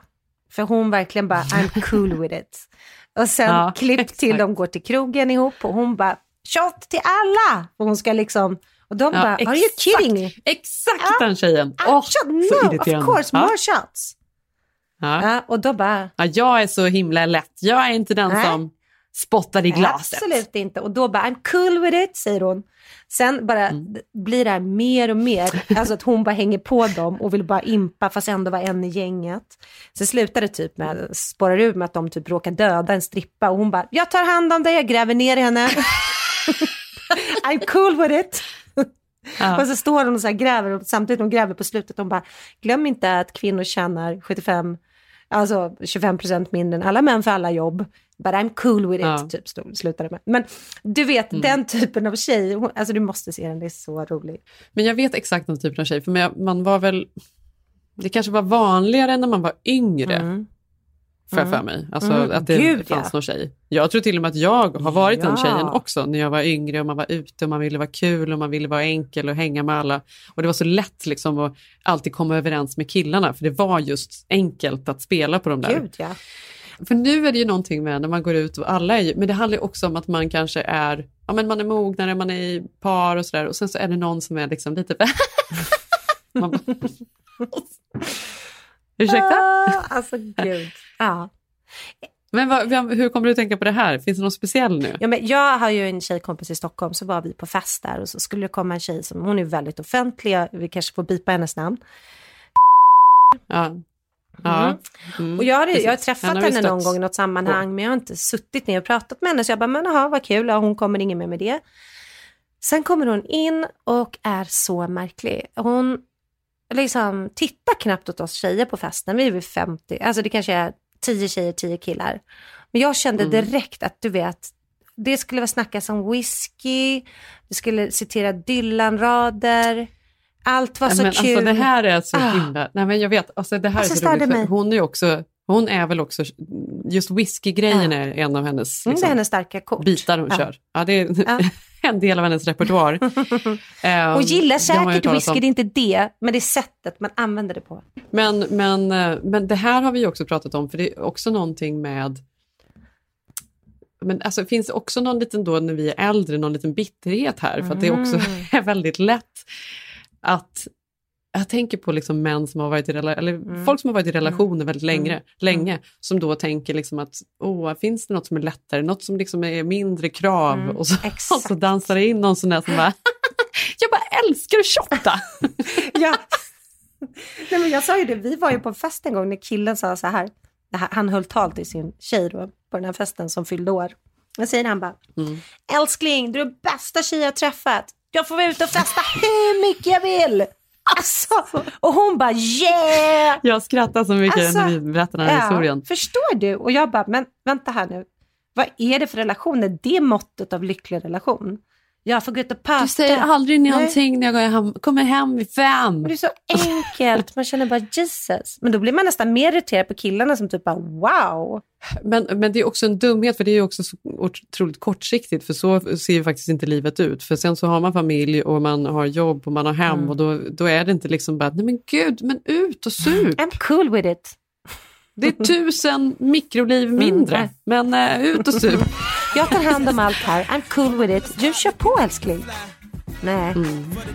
Speaker 4: För hon verkligen bara, I'm cool with it. Och sen
Speaker 5: Ja,
Speaker 4: klipp till
Speaker 5: exakt.
Speaker 4: de går till krogen ihop och hon bara, shot till alla! Och hon ska liksom, och de
Speaker 5: Ja,
Speaker 4: bara, are you
Speaker 5: exakt.
Speaker 4: kidding me?
Speaker 5: Exakt den tjejen! Åh,
Speaker 4: shot, no, of course,
Speaker 5: Ja.
Speaker 4: more shots.
Speaker 5: Ja,
Speaker 4: och då bara,
Speaker 5: Ja, jag är så himla lätt. Jag är inte den
Speaker 4: Nej.
Speaker 5: som... spottar i glaset.
Speaker 4: Absolut inte. Och då bara, I'm cool with it, säger hon. Sen bara
Speaker 5: Mm.
Speaker 4: blir det här mer och mer, alltså att hon bara hänger på dem och vill bara impa fast ändå vara en i gänget. Sen slutar det typ med, spårar ur med att de typ råkar döda en strippa och hon bara, jag tar hand om dig, jag gräver ner henne. I'm cool with it.
Speaker 5: Ja.
Speaker 4: Och så står hon och så här gräver och samtidigt hon gräver på slutet hon bara, glöm inte att kvinnor tjänar 75, alltså 25 procent mindre än alla män för alla jobb. But I'm cool with it,
Speaker 5: Ja.
Speaker 4: typ stod, slutade med. Men du vet, den typen av tjej, hon, alltså du måste se den, det är så rolig.
Speaker 5: Men jag vet exakt den typen av tjej, för man- var väl... Det kanske var vanligare när man var yngre, får jag
Speaker 4: Mm.
Speaker 5: för mig. Alltså
Speaker 4: Mm,
Speaker 5: att det
Speaker 4: gud,
Speaker 5: fanns
Speaker 4: ja.
Speaker 5: någon tjej. Jag tror till och med att jag har varit den
Speaker 4: Ja.
Speaker 5: tjejen också, när jag var yngre och man var ute och man ville vara kul och man ville vara enkel och hänga med alla. Och det var så lätt liksom att alltid komma överens med killarna, för det var just enkelt att spela på de där.
Speaker 4: Gud ja.
Speaker 5: För nu är det ju någonting med när man går ut och alla är ju, men det handlar ju också om att man kanske är, ja men man är mognare, man är i par och sådär och sen så är det någon som är liksom lite man bara, Ursäkta?
Speaker 4: Ah, alltså gud. Ja.
Speaker 5: Men vad, hur kommer du att tänka på det här? Finns det något speciell nu?
Speaker 4: Ja, men jag har ju en tjejkompis i Stockholm, så var vi på fest där och så skulle det komma en tjej som, hon är väldigt offentlig, vi kanske får bipa hennes namn.
Speaker 5: Ja. Ja. Mm,
Speaker 4: Och jag, hade, jag har träffat
Speaker 5: har
Speaker 4: henne någon gång i något sammanhang, men jag har inte suttit ner och pratat med henne, så jag bara, men jaha, vad kul, ja, hon kommer ingen mer med det. Sen kommer hon in och är så märklig. Hon liksom tittar knappt åt oss tjejer på festen, vi är väl 50, alltså det kanske är 10 tjejer, 10 killar. Men jag kände
Speaker 5: Mm.
Speaker 4: direkt att du vet, det skulle vara snackas om whisky, det skulle citera Dylan-rader, allt var så
Speaker 5: men
Speaker 4: kul.
Speaker 5: Alltså, det här är så
Speaker 4: Ah.
Speaker 5: himla... Nej, men jag vet, alltså, det här
Speaker 4: Alltså,
Speaker 5: är så roligt.
Speaker 4: mig.
Speaker 5: Hon är också... Hon är väl också, just whisky-grejen
Speaker 4: Ja.
Speaker 5: är en av hennes
Speaker 4: Mm, det
Speaker 5: liksom,
Speaker 4: är hennes starka kort.
Speaker 5: bitar hon
Speaker 4: Ja.
Speaker 5: kör. Ja, det är en del av hennes repertoar. Ehm,
Speaker 4: Hon gillar
Speaker 5: det
Speaker 4: säkert whisky,
Speaker 5: om.
Speaker 4: det är inte det, men det är sättet man använder det på.
Speaker 5: Men, men, eh, men det här har vi också pratat om, för det är också någonting med... Men alltså, det finns också någon liten, då när vi är äldre, någon liten bitterhet här, för att det också
Speaker 4: Mm.
Speaker 5: är väldigt lätt att... Jag tänker på liksom män som har varit i rela- eller
Speaker 4: Mm.
Speaker 5: folk som har varit i relationer väldigt länge, länge som då tänker liksom att åh, finns det något som är lättare, något som liksom är mindre krav
Speaker 4: Mm,
Speaker 5: och, så, och så dansar det in någon sån där som bara jag bara älskar att shotta.
Speaker 4: ja. Nej, men jag sa ju det, vi var ju på en fest en gång när killen sa så här, han höll tal till sin tjej då, på den här festen som fyllde år. Då säger han bara,
Speaker 5: Mm.
Speaker 4: älskling, du är bästa tjej jag träffat. Jag får vara ute och festa hur mycket jag vill. Alltså, och hon bara yeah!
Speaker 5: Jag skrattar så mycket
Speaker 4: Alltså,
Speaker 5: när vi berättar den här historien.
Speaker 4: Förstår du? Och jag bara, men vänta här nu. Vad är det för relation? Är det måttet av lycklig relation? Jag får gå ut och pöka.
Speaker 5: Du säger aldrig
Speaker 4: Nej.
Speaker 5: någonting när jag går hem, kommer hem vid fem.
Speaker 4: Det är så enkelt, man känner bara Jesus. Men då blir man nästan mer irriterad på killarna som typ bara wow.
Speaker 5: Men, men det är också en dumhet, för det är också så otroligt kortsiktigt, för så ser ju faktiskt inte livet ut. För sen så har man familj och man har jobb och man har hem
Speaker 4: Mm.
Speaker 5: och då, då är det inte liksom bara, nej men gud, men ut och sup.
Speaker 4: I'm cool with it.
Speaker 5: Det är tusen mikroliv mindre,
Speaker 4: Mm.
Speaker 5: men eh, ut och sup.
Speaker 4: Jag tar hand om allt här, I'm cool with it. Du kör på älskling. Nej.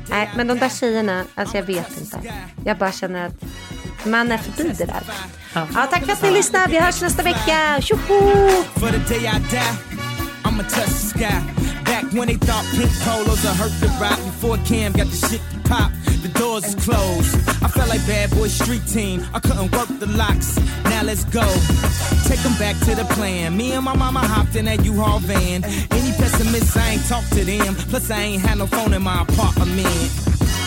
Speaker 4: Nej, men de där tjejerna, alltså jag vet inte. Jag bara känner att man är förbi det där. Ja, tack för att ni lyssnar. Vi hörs nästa vecka. Tjoho!
Speaker 17: I'ma touch the sky. Back when they thought pink polos would hurt the rock before Cam got the shit to pop. The doors is closed. I felt like bad boy street team. I couldn't work the locks. Now let's go. Take them back to the plan. Me and my mama hopped in that U-Haul van. Any pessimists, I ain't talk to them. Plus, I ain't had no phone in my apartment.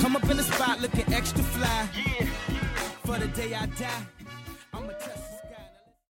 Speaker 17: Come up in the spot looking extra fly. Yeah. For the day I die,